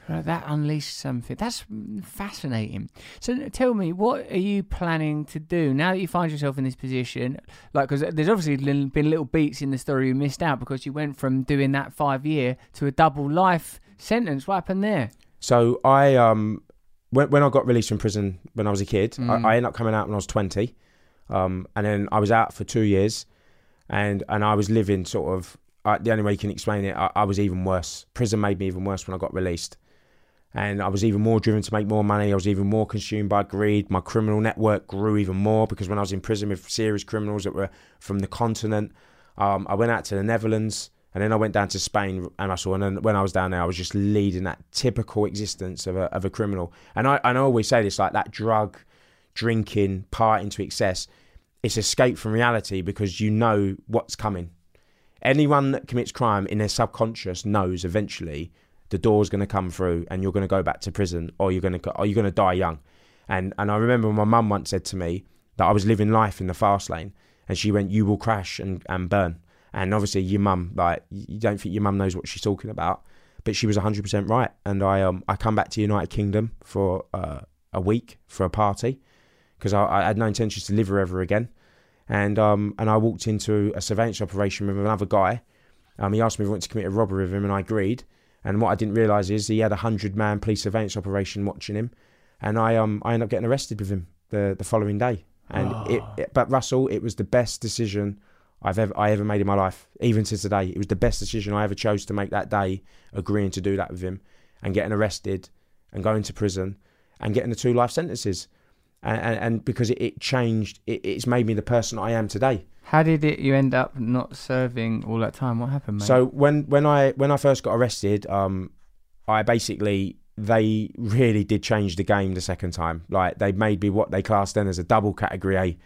That unleashed something. That's fascinating. So tell me, what are you planning to do now that you find yourself in this position? Like, because there's obviously been little beats in the story you missed out because you went from doing that five year to a double life sentence. What happened there? So I um when when I got released from prison when I was a kid, Mm. I, I ended up coming out when I was twenty, um, and then I was out for two years, and and I was living sort of uh, the only way you can explain it. I, I was even worse. Prison made me even worse when I got released, and I was even more driven to make more money. I was even more consumed by greed. My criminal network grew even more because when I was in prison with serious criminals that were from the continent, um, I went out to the Netherlands. And then I went down to Spain and I saw, and then when I was down there, I was just leading that typical existence of a, of a criminal. And I, and I always say this like that drug, drinking, partying to excess, it's escape from reality because you know what's coming. Anyone that commits crime in their subconscious knows eventually the door's going to come through and you're going to go back to prison or you're going to or you're going to die young. And and I remember my mum once said to me that I was living life in the fast lane, and she went, "You will crash and and burn." And obviously, your mum, like, you don't think your mum knows what she's talking about, but she was 100% right. And I um I come back to United Kingdom for uh, a week for a party because I, I had no intentions to live ever again. And um and I walked into a surveillance operation with another guy. Um, he asked me if I wanted to commit a robbery with him, and I agreed. And what I didn't realise is he had a hundred man police surveillance operation watching him, and I um I ended up getting arrested with him the the following day. And it, it, but Russell, it was the best decision I've ever I ever made in my life, even to today. It was the best decision I ever chose to make that day, agreeing to do that with him, and getting arrested, and going to prison, and getting the two life sentences. And, and, and because it, it changed, it, it's made me the person I am today. How did it? You end up not serving all that time. What happened, mate? So when when I when I first got arrested, um, I basically they really did change the game the second time. Like they made me what they classed then as a double category A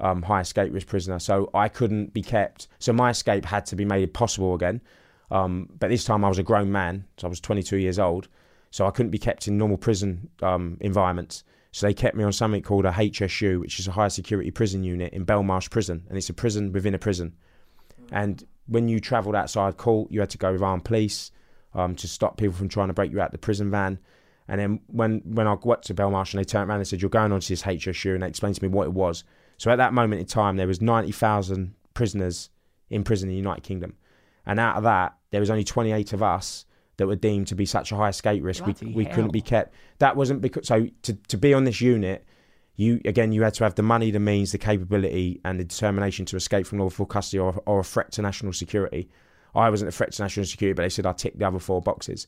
um, high escape risk prisoner. So I couldn't be kept. So my escape had to be made possible again. Um, but this time I was a grown man, so I was 22 years old. So I couldn't be kept in normal prison um, environments. So they kept me on something called a HSU, which is a high security prison unit in Belmarsh Prison, and it's a prison within a prison. And when you travelled outside court, you had to go with armed police um, to stop people from trying to break you out the prison van. And then when when I got to Belmarsh and they turned around and said, "You're going on to this HSU," and they explained to me what it was. So at that moment in time, there was ninety thousand prisoners in prison in the United Kingdom, and out of that, there was only twenty eight of us that were deemed to be such a high escape risk. We, Bloody we couldn't be kept. That wasn't because so to to be on this unit. You again, you had to have the money, the means, the capability, and the determination to escape from lawful custody or, or a threat to national security. I wasn't a threat to national security, but they said I ticked the other four boxes.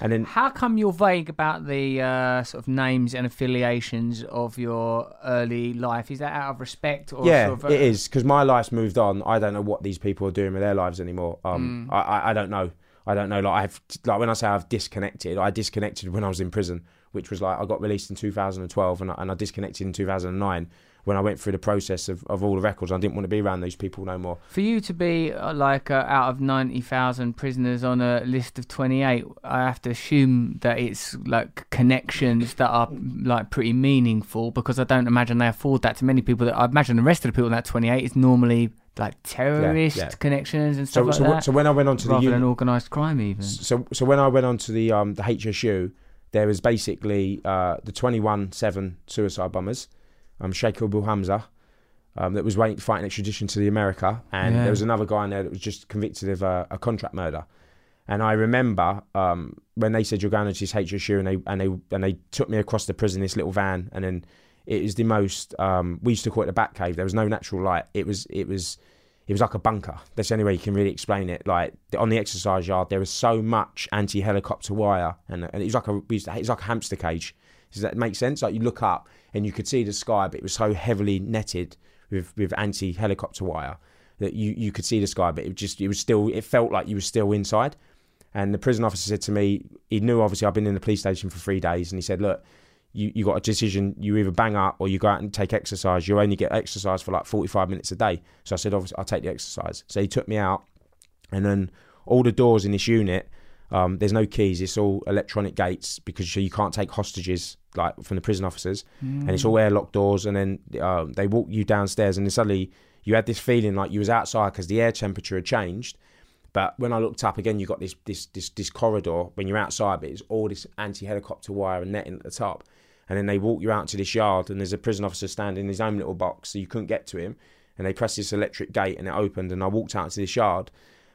And then How come you're vague about the uh, sort of names and affiliations of your early life? Is that out of respect or yeah, sort of, uh, it is because my life's moved on. I don't know what these people are doing with their lives anymore. Um, Mm. I, I, I don't know. I don't know. Like I've like when I say I've disconnected, I disconnected when I was in prison, which was like I got released in 2012, and I, and I disconnected in 2009 when I went through the process of, of all the records. I didn't want to be around those people no more. For you to be uh, like uh, out of 90,000 prisoners on a list of 28, I have to assume that it's like connections that are like pretty meaningful because I don't imagine they afford that to many people. That I imagine the rest of the people in that 28 is normally like terrorist yeah. connections and stuff So like so, that. so when I went on to the rather than organised crime, even. so so when I went on to the um the HSU, there was basically uh the 21-7 suicide bombers, um Sheikh Abu Hamza, um that was waiting to fight an extradition to the America, and Yeah. there was another guy in there that was just convicted of a, a contract murder. And I remember um, when they said you're going to this HSU, and they and they and they took me across the prison, this little van, and then it was the most. Um, we used to call it the bat cave. There was no natural light. It was it was it was like a bunker. That's the only way you can really explain it. Like on the exercise yard, there was so much anti-helicopter wire, and, and it was like a it was like a hamster cage. Does that make sense? Like you look up and you could see the sky, but it was so heavily netted with with anti-helicopter wire that you you could see the sky, but it just it was still it felt like you were still inside. And the prison officer said to me, he knew obviously I've been in the police station for three days, and he said, look. You, you got a decision. You either bang up or you go out and take exercise. You only get exercise for like forty five minutes a day. So I said, obviously, I'll take the exercise. So he took me out, and then all the doors in this unit, um, there's no keys. It's all electronic gates because you can't take hostages like from the prison officers, and it's all airlock doors. And then uh, they walk you downstairs, and then suddenly you had this feeling like you was outside because the air temperature had changed. But when I looked up again, you got this this this this corridor when you're outside, but it's all this anti-helicopter wire and netting at the top. And then they walk you out to this yard, and there's a prison officer standing in his own little box, so you couldn't get to him. And they pressed this electric gate, and it opened, and I walked out to this yard.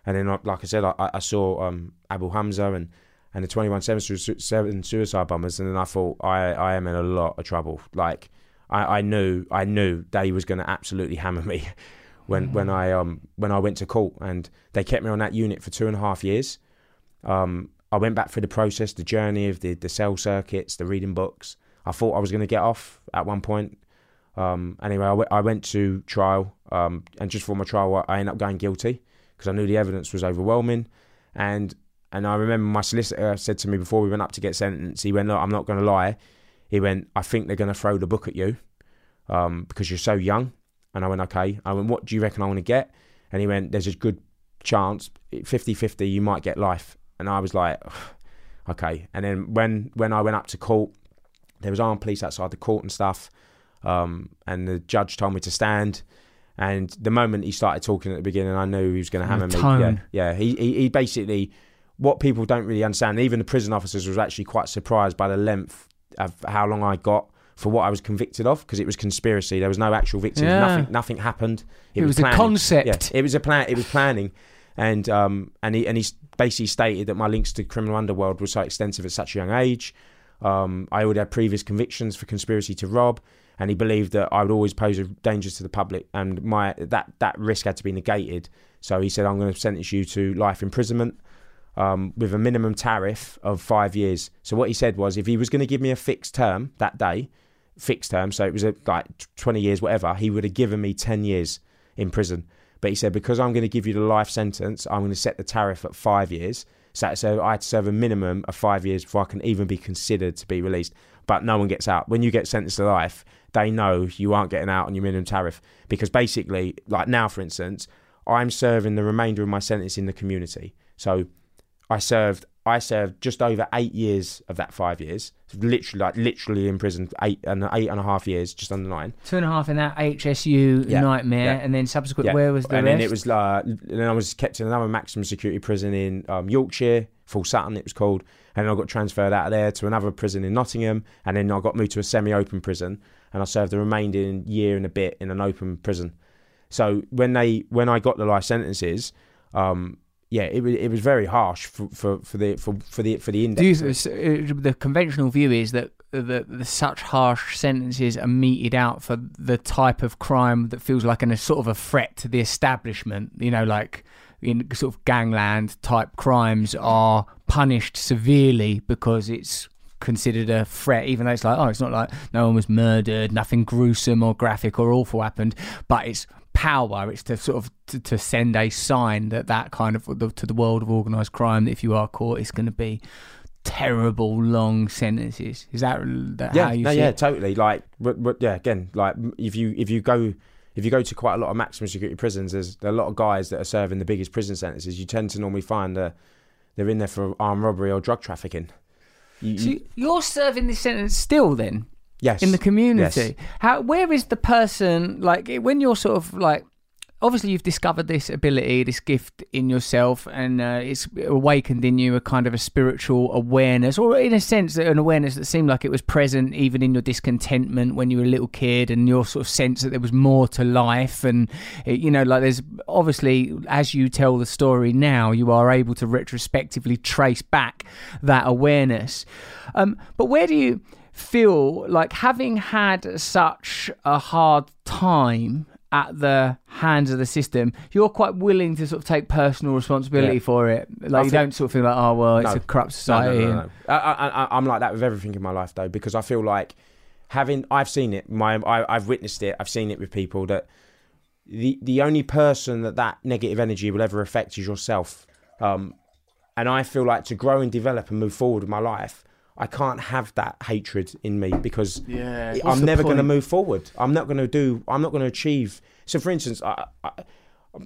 And then, like I said, I, I saw um, Abu Hamza and and the 21-7 suicide bombers, and then I thought I I am in a lot of trouble. Like I, I knew I knew they was going to absolutely hammer me when when I um when I went to court, and they kept me on that unit for two and a half years. Um, I went back through the process, the journey of the the cell circuits, the reading books. I thought I was going to get off at one point. Um, anyway, I, w- I went to trial, um, and just for my trial, I I ended up going guilty because I knew the evidence was overwhelming, and and I remember my solicitor said to me before we went up to get sentenced, he went, "Look, I'm not going to lie." He went, "I think they're going to throw the book at you um, because you're so young." And I went, "Okay." I went, "What do you reckon I want to get?" And he went, "There's a good chance, 50-50, you might get life." And I was like, "Okay." And then when when I went up to court, there was armed police outside the court and stuff. Um, and the judge told me to stand. And the moment he started talking at the beginning, I knew he was going to hammer me. Yeah, yeah. He, he he basically what people don't really understand. Even the prison officers was actually quite surprised by the length of how long I got for what I was convicted of because it was conspiracy. There was no actual victims. Yeah. Nothing nothing happened. It was a concept. Yeah, it was a plan. It was planning. And um and he and he basically stated that my links to criminal underworld were so extensive at such a young age. Um, I already had previous convictions for conspiracy to rob, and he believed that I would always pose a danger to the public, and my that that risk had to be negated. So he said, "I'm going to sentence you to life imprisonment." um, with a minimum tariff of five years. So what he said was, if he was going to give me a fixed term that day, fixed term, so it was a, like twenty years, whatever, he would have given me ten years in prison. But he said because I'm going to give you the life sentence, I'm going to set the tariff at five years. So, so I had to serve a minimum of five years before I can even be considered to be released. But no one gets out. When you get sentenced to life, they know you aren't getting out on your minimum tariff because basically, like now, for instance, I'm serving the remainder of my sentence in the community. So I served I served just over eight years of that five years. Literally, like literally in prison, eight and eight and a half years, just under nine. Two and a half in that HSU Yeah, nightmare, yeah. and then subsequent. Yeah. Where was the and rest? then it was uh, then I was kept in another maximum security prison in um, Yorkshire, Full Sutton, it was called, and then I got transferred out of there to another prison in Nottingham, and then I got moved to a semi-open prison, and I served the remaining year and a bit in an open prison. So when they when I got the life sentences, um, yeah, it was it was very harsh for, for, for the for, for the for the index. you, the conventional view is that the, the such harsh sentences are meted out for the type of crime that feels like an, a sort of a threat to the establishment. You know, like in sort of gangland type crimes are punished severely because it's considered a threat, even though it's like, oh, it's not like no one was murdered, nothing gruesome or graphic or awful happened, but it's power. It's to sort of to, to send a sign that that kind of to the world of organised crime that if you are caught, it's going to be terrible long sentences. Is that, that yeah, how you no, see yeah, it? totally. Like, yeah, again, like if you if you go if you go to quite a lot of maximum security prisons, there's a lot of guys that are serving the biggest prison sentences. You tend to normally find that they're in there for armed robbery or drug trafficking. You, So you're serving this sentence still then yes, in the community. Yes. How where is the person like when you're sort of like obviously you've discovered this ability, this gift in yourself, and uh, it's awakened in you a kind of a spiritual awareness, or in a sense, an awareness that seemed like it was present even in your discontentment when you were a little kid, and your sort of sense that there was more to life, and it, you know, like there's obviously as you tell the story now, you are able to retrospectively trace back that awareness. Um, but where do you feel like having had such a hard time at the hands of the system, you're quite willing to sort of take personal responsibility Yeah. for it. Like I you don't sort of feel like, oh well, it's No. a corrupt society. no, no, and- no. I, I'm like that with everything in my life though, because I feel like having I've seen it. My I, I've witnessed it. I've seen it with people that the the only person that that negative energy will ever affect is yourself. Um, and I feel like to grow and develop and move forward with my life, I can't have that hatred in me because Yeah, I'm never going to move forward. I'm not going to do. I'm not going to achieve. So, for instance, I, I,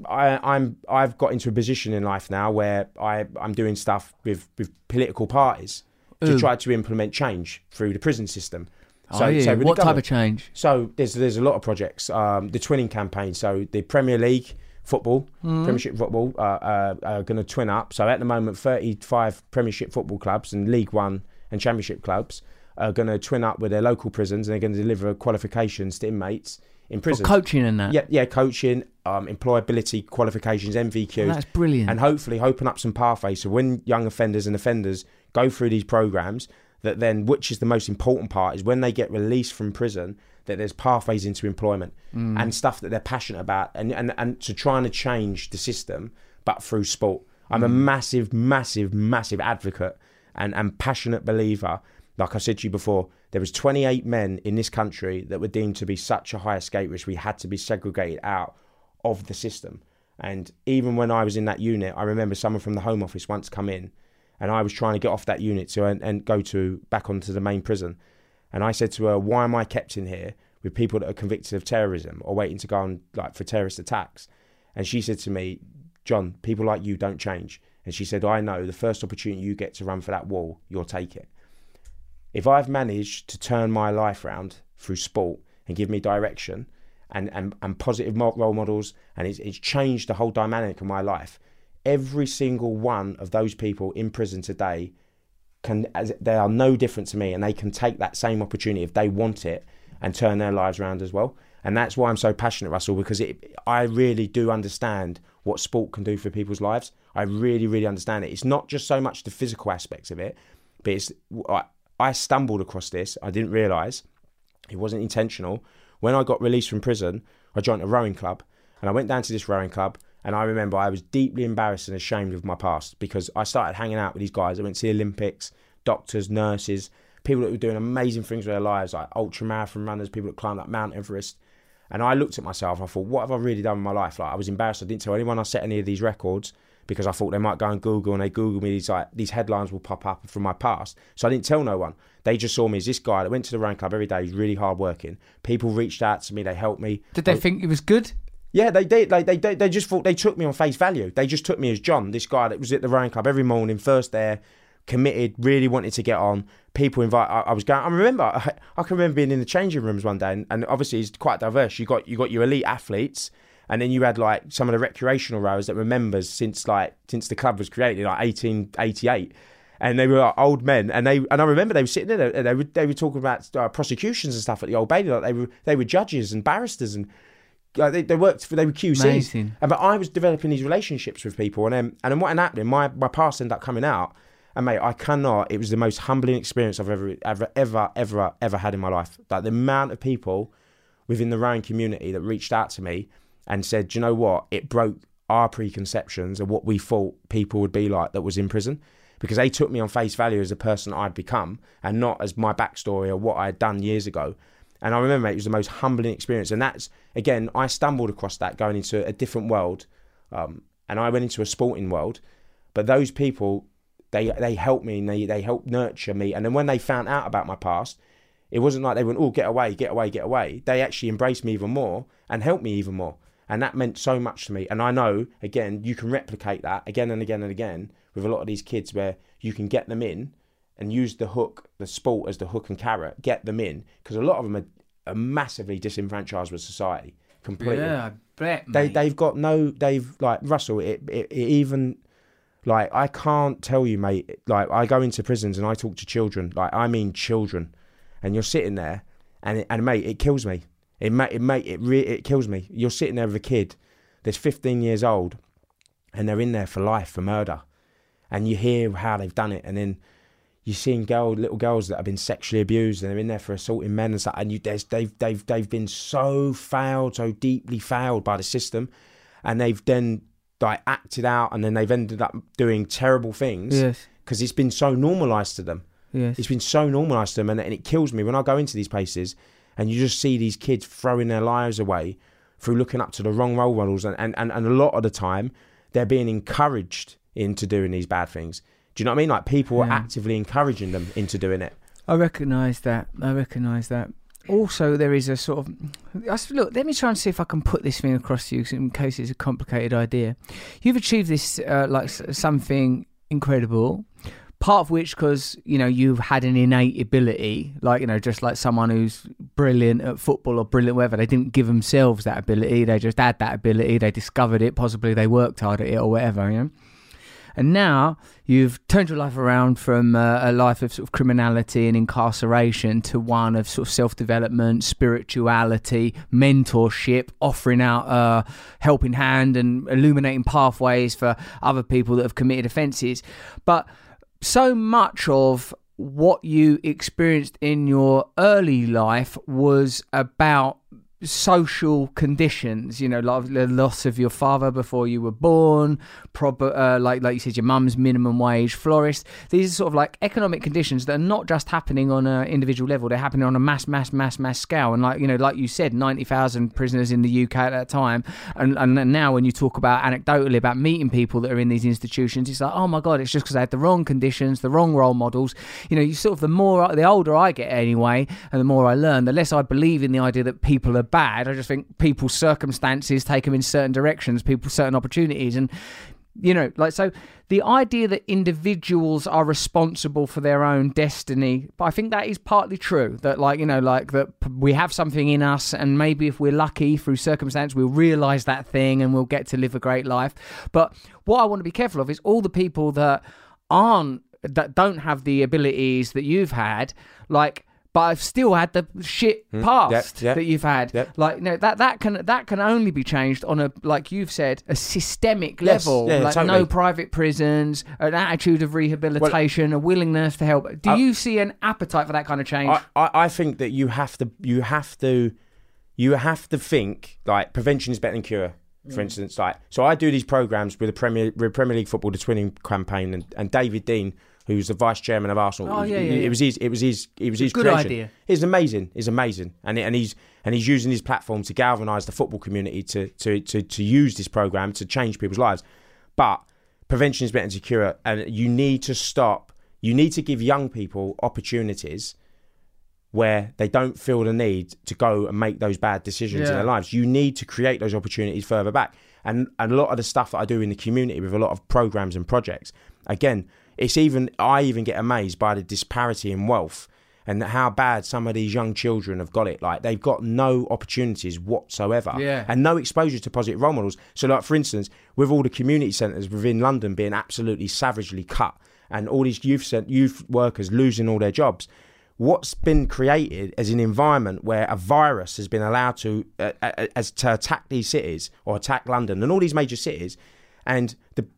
I, I'm I've got into a position in life now where I I'm doing stuff with with political parties to try to implement change through the prison system. Oh, yeah. with the what type of change? So there's there's a lot of projects. Um, the twinning campaign. So the Premier League football, Mm-hmm. Premiership football, uh, uh, are going to twin up. So at the moment, 35 Premiership football clubs and League One and Championship clubs are going to twin up with their local prisons, and they're going to deliver qualifications to inmates in For prisons. coaching and that. yeah, yeah, coaching, um, employability qualifications, NVQs Oh, that's brilliant. and hopefully open up some pathways so when young offenders and offenders go through these programs that then which is the most important part is when they get released from prison that there's pathways into employment Mm. and stuff that they're passionate about and, and and to trying to change the system but through sport i'm Mm. a massive massive massive advocate and and passionate believer like i said to you before there was 28 men in this country that were deemed to be such a high escape risk we had to be segregated out of the system and even when I was in that unit, I remember someone from the Home Office once come in, and I was trying to get off that unit to and, and go to back onto the main prison, and I said to her, "Why am I kept in here with people that are convicted of terrorism or waiting to go on like for terrorist attacks?" And she said to me, "John, people like you don't change." And she said, "I know the first opportunity you get to run for that wall, you'll take it." If I've managed to turn my life around through sport and give me direction and, and, and positive role models, and it's, it's changed the whole dynamic of my life, every single one of those people in prison today can as they are no different to me and they can take that same opportunity if they want it and turn their lives around as well and that's why I'm so passionate Russell because it, I really do understand what sport can do for people's lives I really really understand it it's not just so much the physical aspects of it but it's I, I stumbled across this I didn't realize it wasn't intentional when I got released from prison I joined a rowing club and I went down to this rowing club And I remember I was deeply embarrassed and ashamed of my past because I started hanging out with these guys. I went to the Olympics, doctors, nurses, people that were doing amazing things with their lives, like ultra marathon runners, people that climbed up Mount Everest. And I looked at myself and I thought, what have I really done in my life? Like I was embarrassed. I didn't tell anyone I set any of these records because I thought they might go on Google and they Google me. These like these headlines will pop up from my past. So I didn't tell no one. They just saw me as this guy that went to the run club every day. He's really hard working. People reached out to me. They helped me. Did they think it was good? Yeah, they did. Like, they, they they just thought they took me on face value. They just took me as John, this guy that was at the rowing club every morning, first there, committed, really wanted to get on. People invite. I, I was going. I remember. I, I can remember being in the changing rooms one day, and, and obviously it's quite diverse. You got you got your elite athletes, and then you had like some of the recreational rowers that were members since like since the club was created, like 1888 and they were like, old men, and they and I remember they were sitting there, and they were they were talking about uh, prosecutions and stuff at the Old Bailey. Like they were they were judges and barristers, and like they, they worked for they were QCs. Amazing. And but I was developing these relationships with people, and then and then what ended happening? My my past ended up coming out, and mate, I cannot. It was the most humbling experience I've ever ever ever ever ever had in my life. Like the amount of people within the rowing community that reached out to me and said, "Do you know what? It broke our preconceptions of what we thought people would be like that was in prison." Because they took me on face value as a person I'd become and not as my backstory or what I had done years ago. And I remember it was the most humbling experience. And that's, again, I stumbled across that going into a different world. Um, and I went into a sporting world. But those people, they they helped me and they, they helped nurture me. And then when they found out about my past, it wasn't like they went, oh, get away, get away, get away. They actually embraced me even more and helped me even more. And that meant so much to me. And I know, again, you can replicate that again and again and again with a lot of these kids where you can get them in and use the hook, the sport as the hook and carrot, get them in. Because a lot of them are, are massively disenfranchised with society completely. Yeah, I bet. They, they've got no, they've, like, Russell, it, it, it even, like, I can't tell you, mate, like, I go into prisons and I talk to children, like, I mean children, and you're sitting there, and, it, and mate, it kills me. It mate, it mate, it re- it kills me. You're sitting there with a kid that's 15 years old, and they're in there for life for murder, and you hear how they've done it, and then you're seeing girl, little girls that have been sexually abused, and they're in there for assaulting men and stuff, and you, there's, they've they've they've been so failed, so deeply failed by the system, and they've then like acted out, and then they've ended up doing terrible things Yes. because it's been so normalised to them. Yes. It's been so normalised to them, and, and it kills me when I go into these places and you just see these kids throwing their lives away through looking up to the wrong role models, and, and, and, and a lot of the time they're being encouraged into doing these bad things. Do you know what I mean? Like people are actively encouraging them into doing it. I recognise that. I recognise that. Also, there is a sort of look. Let me try and see if I can put this thing across to you, in case it's a complicated idea. You've achieved this, uh, like something incredible. Part of which, because you know, you've had an innate ability, like you know, just like someone who's brilliant at football or brilliant whatever. They didn't give themselves that ability; they just had that ability. They discovered it. Possibly they worked hard at it or whatever. You know. And now you've turned your life around from uh, a life of sort of criminality and incarceration to one of sort of self development, spirituality, mentorship, offering out a helping hand and illuminating pathways for other people that have committed offences. But so much of what you experienced in your early life was about social conditions you know like the loss of your father before you were born proper uh, like like you said your mum's minimum wage florist these are sort of like economic conditions that are not just happening on an individual level they're happening on a mass mass mass mass scale. And like you know like you said 90,000 prisoners in the UK at that time. And, and now when you talk about anecdotally about meeting people that are in these institutions it's like oh my god it's just because they had the wrong conditions the wrong role models. You know you sort of the more the older I get anyway and the more I learn the less I believe in the idea that people are bad I just think people's circumstances take them in certain directions people certain opportunities. And you know like so the idea that individuals are responsible for their own destiny but i think that is partly true that like you know like that we have something in us and maybe if we're lucky through circumstance we'll realize that thing and we'll get to live a great life. But what i want to be careful of is all the people that aren't that don't have the abilities that you've had like but I've still had the shit past Hmm. yeah. that you've had. Like, no, that that can that can only be changed on a like you've said a systemic Yes, level. yeah, like totally. no private prisons, an attitude of rehabilitation, a willingness to help. Do you see an appetite for that kind of change? I, I, I think that you have to you have to you have to think like prevention is better than cure. for instance. Like, so I do these programs with the Premier with Premier League football, the Twinning campaign, and, and David Dein, who's the vice chairman of Arsenal. Oh, yeah, it, yeah, it yeah. was his. It was his. It was his Good creation. idea. It's amazing. It's amazing, and and he's and he's using his platform to galvanise the football community to to to to use this program to change people's lives. But prevention is better than cure, and you need to stop. You need to give young people opportunities where they don't feel the need to go and make those bad decisions in their lives. You need to create those opportunities further back. And, and a lot of the stuff that I do in the community with a lot of programs and projects, again, it's even I even get amazed by the disparity in wealth and how bad some of these young children have got it. Like they've got no opportunities whatsoever, Yeah. and no exposure to positive role models. So, like for instance, with all the community centres within London being absolutely savagely cut, and all these youth cent- youth workers losing all their jobs, what's been created as an environment where a virus has been allowed to uh, uh, as to attack these cities or attack London and all these major cities, and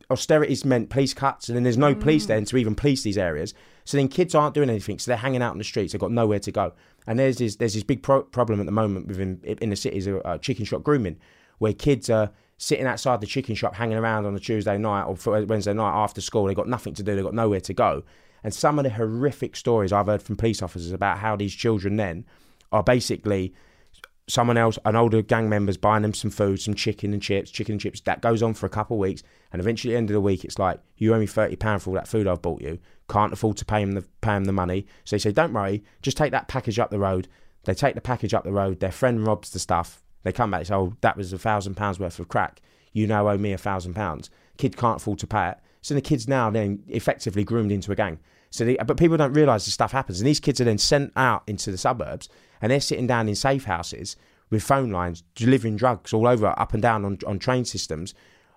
the austerities meant police cuts, and then there's no police then to even police these areas. So then kids aren't doing anything, so they're hanging out in the streets. They've got nowhere to go, and there's this there's this big pro- problem at the moment within in the cities of uh, chicken shop grooming, where kids are sitting outside the chicken shop hanging around on a Tuesday night or for Wednesday night after school. They've got nothing to do. They've got nowhere to go. And some of the horrific stories I've heard from police officers about how these children then are basically someone else, an older gang member's buying them some food, some chicken and chips, chicken and chips. That goes on for a couple of weeks, and eventually at the end of the week, it's like you owe me thirty pound for all that food I've bought you. Can't afford to pay him the pay him the money, so they say, "Don't worry, just take that package up the road." They take the package up the road. Their friend robs the stuff. They come back and say, "Oh, that was a thousand pounds worth of crack. You now owe me a thousand pounds." Kid can't afford to pay it, so the kid's now then effectively groomed into a gang. So, they, but people don't realise this stuff happens, and these kids are then sent out into the suburbs, and they're sitting down in safe houses with phone lines, delivering drugs all over, up and down on, on train systems.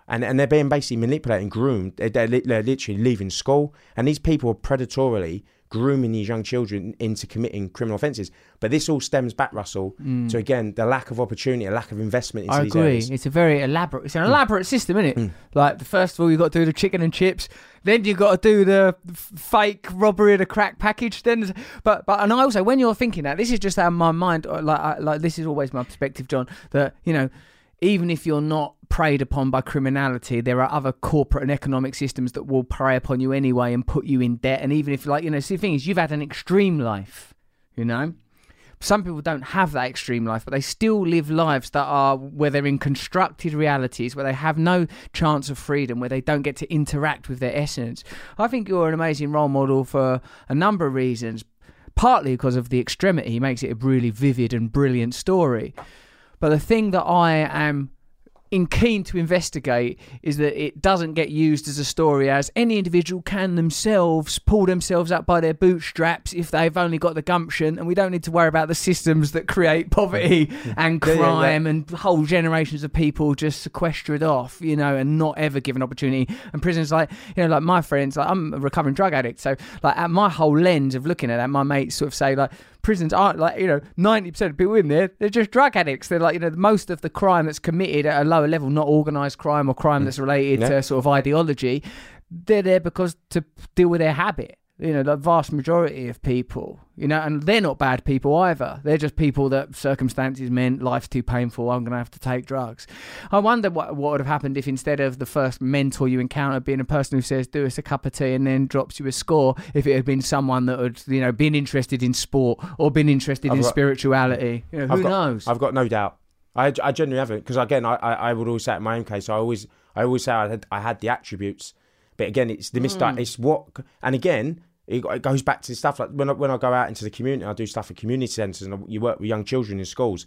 And, and they're being basically manipulated and groomed. They're, they're, they're literally leaving school. And these people are predatorily grooming these young children into committing criminal offences. But this all stems back, Russell, to again the lack of opportunity, a lack of investment into I these agree. areas. It's a very elaborate. It's an elaborate system, isn't it? Like the first of all, you have got to do the chicken and chips. Then you have got to do the fake robbery of the crack package. Then, but but and I also when you're thinking that this is just how my mind uh, like I, like this is always my perspective, John. That you know, even if you're not preyed upon by criminality, there are other corporate and economic systems that will prey upon you anyway and put you in debt. And even if like you know, see, the thing is, you've had an extreme life, you know some people don't have that extreme life, but they still live lives that are where they're in constructed realities, where they have no chance of freedom, where they don't get to interact with their essence. I think you're an amazing role model for a number of reasons. Partly because of the extremity, makes it a really vivid and brilliant story. But the thing that I am in keen to investigate is that it doesn't get used as a story as any individual can themselves pull themselves up by their bootstraps if they've only got the gumption and we don't need to worry about the systems that create poverty and Yeah, yeah, yeah. crime and whole generations of people just sequestered off you know and not ever given opportunity and prisons like you know like my friends like I'm a recovering drug addict so like at my whole lens of looking at that my mates sort of say like prisons aren't like you know 90% of people in there they're just drug addicts. They're like you know most of the crime that's committed at a lower level not organized crime or crime mm. that's related Yeah. to sort of ideology they're there because to deal with their habit you know the vast majority of people you know and they're not bad people either. They're just people that circumstances meant life's too painful i'm gonna have to take drugs. I wonder what, what would have happened if instead of the first mentor you encounter being a person who says do us a cup of tea and then drops you a score if it had been someone that had you know been interested in sport or been interested I've in got- spirituality? You know, who I've got, knows? I've got no doubt. I, I genuinely haven't because again, I, I, I would always say in my own case, I always I always say I had I had the attributes, but again, it's the misdi- hmm. It's what and again. It, it goes back to stuff like when I, when I go out into the community, I do stuff at community centres and you work with young children in schools.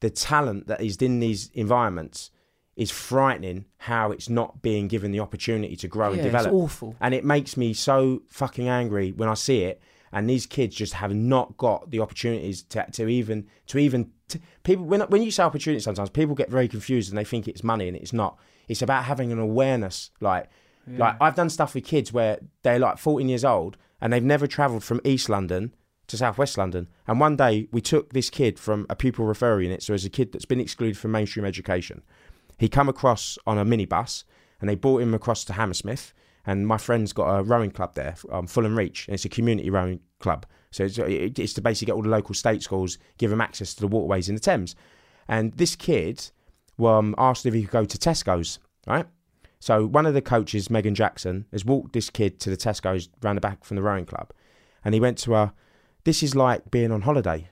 The talent that is in these environments is frightening. How it's not being given the opportunity to grow yeah, and develop it's awful and it makes me so fucking angry when I see it. And these kids just have not got the opportunities to, to even to even to, people when when you say opportunity, sometimes people get very confused and they think it's money and it's not. It's about having an awareness. Like like I've done stuff with kids where they're like 14 years old and they've never travelled from East London to Southwest London. And one day we took this kid from a pupil referral unit, so as a kid that's been excluded from mainstream education. He come across on a minibus and they brought him across to Hammersmith. And my friend's got a rowing club there, um, Fulham Reach, and it's a community rowing club. So it's, it's to basically get all the local state schools, give them access to the waterways in the Thames. And this kid um, asked if he could go to Tesco's, right? So one of the coaches, Megan Jackson, has walked this kid to the Tesco's round the back from the rowing club, and he went to her. This is like being on holiday,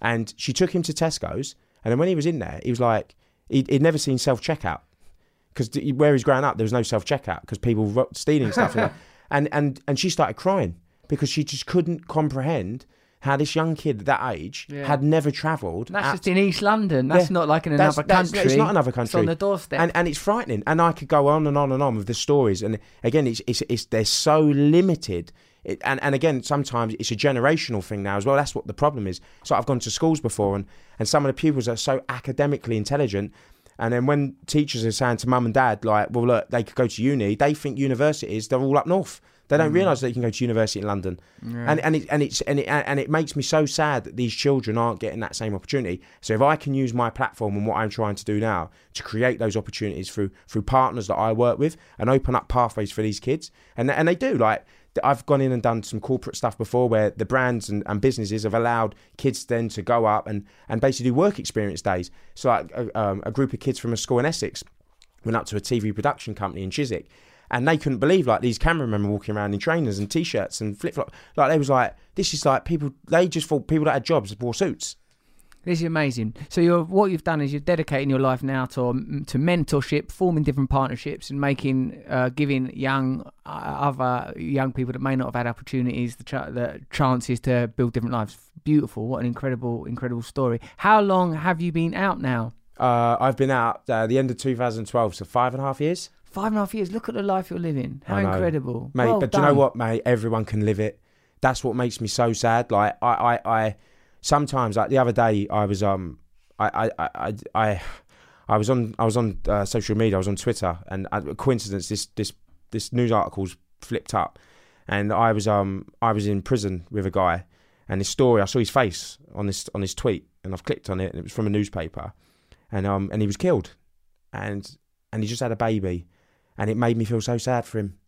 and she took him to Tesco's, and then when he was in there, he was like, he'd, he'd never seen self checkout because where he's growing up, there was no self checkout because people were stealing stuff, and, and and and she started crying because she just couldn't comprehend how this young kid at that age Yeah. had never travelled. That's at- just in East London. That's Yeah. not like in another that's- country. it's not another country. It's on the doorstep. and and it's frightening. And I could go on and on and on with the stories. And again, it's it's, it's they're so limited. It, and and again, sometimes it's a generational thing now as well. That's what the problem is. So I've gone to schools before, and and some of the pupils are so academically intelligent. And then when teachers are saying to mum and dad, like, well, look, they could go to uni, they think universities, they're all up north. They don't realise that you can go to university in London, and and it, and it's and it and it makes me so sad that these children aren't getting that same opportunity. So if I can use my platform and what I'm trying to do now to create those opportunities through through partners that I work with and open up pathways for these kids, and and they do like. I've gone in and done some corporate stuff before where the brands and, and businesses have allowed kids then to go up and, and basically do work experience days. So, like a, um, a group of kids from a school in Essex went up to a TV production company in Chiswick, and they couldn't believe like these cameramen were walking around in trainers and t-shirts and flip flop. Like they was like, this is like people. They just thought people that had jobs wore suits. This is amazing. So you're what you've done is you're dedicating your life now to um, to mentorship, forming different partnerships, and making uh, giving young uh, other young people that may not have had opportunities the, ch- the chances to build different lives. Beautiful. What an incredible incredible story. How long have you been out now? Uh, I've been out uh, the end of 2012, so five and a half years, Five and a half years. Look at the life you're living. How I know. incredible, mate. Well but do you know done. what, mate? Everyone can live it. That's what makes me so sad. Like I, I, I sometimes like the other day I was um I I I I, I was on I was on uh, social media. I was on Twitter, and uh, coincidence this this this news article's flipped up, and I was um I was in prison with a guy, and his story I saw his face on this on his tweet, and I've clicked on it, and it was from a newspaper, and um and he was killed, and and he just had a baby, and it made me feel so sad for him,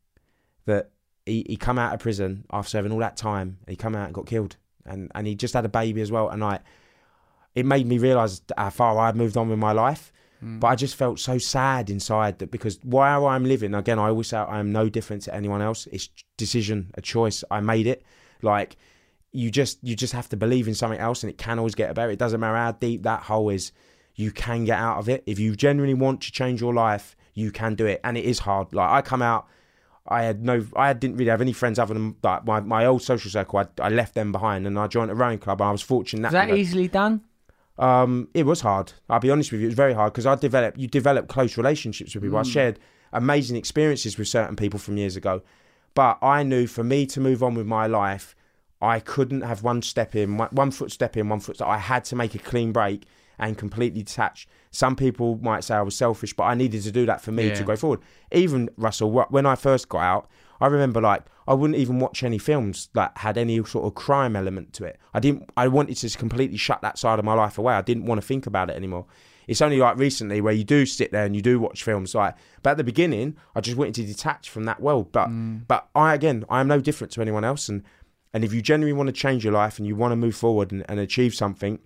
that he he come out of prison after serving all that time, and he come out and got killed, and and he just had a baby as well, and I, it made me realise how far I'd moved on with my life. Hmm. But I just felt so sad inside that because while I'm living, again, I always say I am no different to anyone else. It's decision, a choice. I made it. Like you just you just have to believe in something else, and it can always get better. It doesn't matter how deep that hole is. You can get out of it if you genuinely want to change your life. You can do it, and it is hard. Like I come out. I had no, I didn't really have any friends other than like my, my old social circle. I, I left them behind and I joined a rowing club. And I was fortunate. Was that easily done? Um, it was hard. I'll be honest with you, it was very hard because I developed. You develop close relationships with people. I shared amazing experiences with certain people from years ago, but I knew for me to move on with my life, I couldn't have one step in, one, one foot step in, one foot. I had to make a clean break and completely detach. Some people might say I was selfish, but I needed to do that for me Yeah. to go forward. Even Russell, when I first got out, I remember like I wouldn't even watch any films that had any sort of crime element to it. I didn't. I wanted to just completely shut that side of my life away. I didn't want to think about it anymore. It's only like recently where you do sit there and you do watch films. Like, but at the beginning, I just wanted to detach from that world. But mm. but I again, I am no different to anyone else. And and if you genuinely want to change your life and you want to move forward and, and achieve something,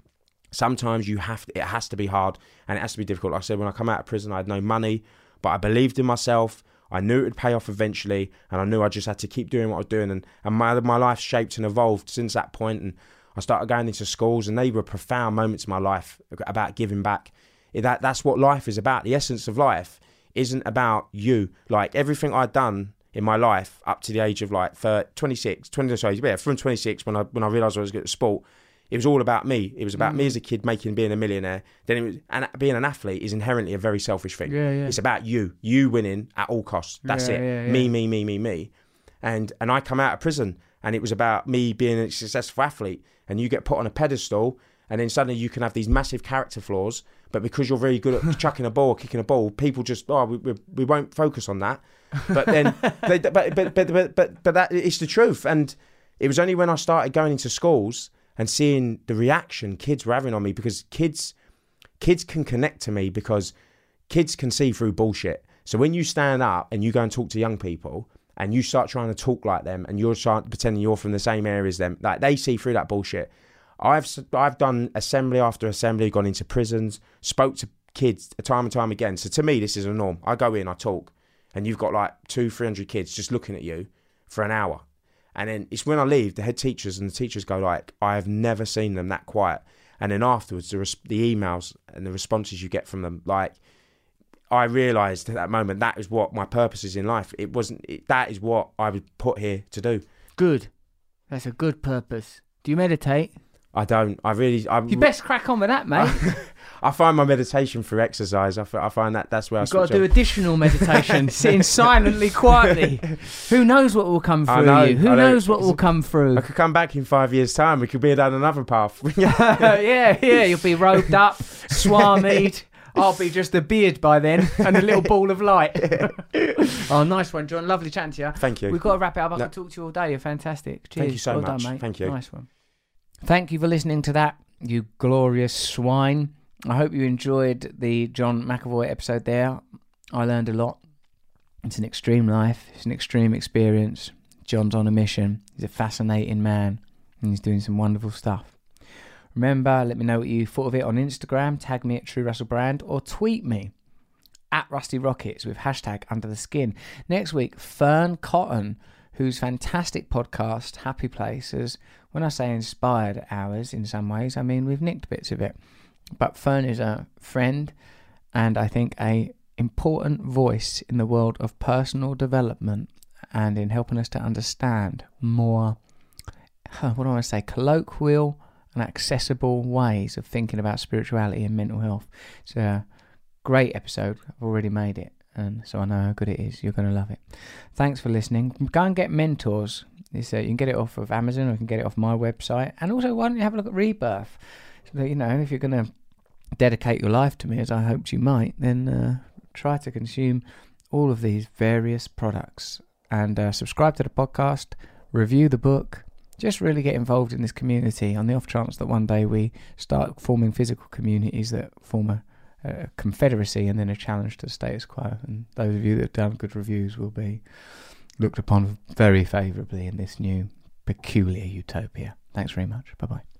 sometimes you have to, it has to be hard and it has to be difficult. Like I said, when I come out of prison, I had no money, but I believed in myself. I knew it would pay off eventually, and I knew I just had to keep doing what I was doing. And, and my my life shaped and evolved since that point. And I started going into schools, and they were profound moments in my life about giving back. That that's what life is about. The essence of life isn't about you. Like everything I'd done in my life up to the age of like 30, 26, 20, sorry, yeah, from 26 when I when I realised I was good at sport, it was all about me. It was about me mm. as a kid making being a millionaire. Then it was and being an athlete is inherently a very selfish thing. Yeah, yeah. It's about you, you winning at all costs. That's Yeah, it. Me, me, me, me, me. And and I come out of prison and it was about me being a successful athlete. And you get put on a pedestal, and then suddenly you can have these massive character flaws. But because you're very good at chucking a ball or kicking a ball, people just oh we, we, we won't focus on that. But then, they, but, but but but but but that it's the truth. And it was only when I started going into schools and seeing the reaction kids were having on me because kids kids can connect to me because kids can see through bullshit. So when you stand up and you go and talk to young people and you start trying to talk like them and you're trying pretending you're from the same area as them, like they see through that bullshit. I've I've done assembly after assembly, gone into prisons, spoke to kids time and time again. So to me, this is a norm. I go in, I talk, and you've got like two, three hundred kids just looking at you for an hour, and then it's when I leave, the head teachers and the teachers go like, I have never seen them that quiet. And then afterwards, the, res- the emails and the responses you get from them, like I realised at that moment that is what my purpose is in life. It wasn't. It, that is what I was put here to do. Good. That's a good purpose. Do you meditate? I don't. I really. I, You best crack on with that, mate. I find my meditation through exercise. I, f- I find that that's where You've I got to do off. additional meditation, sitting silently, quietly. Who knows what will come through know, you? Who I know. knows what will come through? I could come back in five years' time. We could be down another path. yeah, yeah. You'll be robed up, swamied. I'll be just a beard by then and a little ball of light. oh, nice one, John. Lovely chatting to you. Thank you. We've got to wrap it up. I No. could talk to you all day. You're fantastic. Cheers. Thank you so well much. Done, mate. Thank you. Nice one. Thank you for listening to that, you glorious swine. I hope you enjoyed the John McAvoy episode there. I learned a lot. It's an extreme life, it's an extreme experience. John's on a mission. He's a fascinating man and he's doing some wonderful stuff. Remember, let me know what you thought of it on Instagram. Tag me at True Russell Brand or tweet me at Rusty Rockets with hashtag Under the Skin. Next week, Fearne Cotton, whose fantastic podcast Happy Places. When I say inspired ours, in some ways, I mean we've nicked bits of it. But Fearne is a friend and I think a important voice in the world of personal development and in helping us to understand more. What do I say? Colloquial and accessible ways of thinking about spirituality and mental health. It's a great episode. I've already made it, and so I know how good it is. You're going to love it. Thanks for listening. Go and get mentors. It's, uh, you can get it off of Amazon or you can get it off my website. And also, why don't you have a look at Rebirth? So that, you know, if you're going to dedicate your life to me, as I hoped you might, then uh, try to consume all of these various products and uh, subscribe to the podcast, review the book, just really get involved in this community on the off chance that one day we start forming physical communities that form a, a confederacy and then a challenge to the status quo. And those of you that have done good reviews will be looked upon very favourably in this new peculiar utopia. Thanks very much. Bye bye.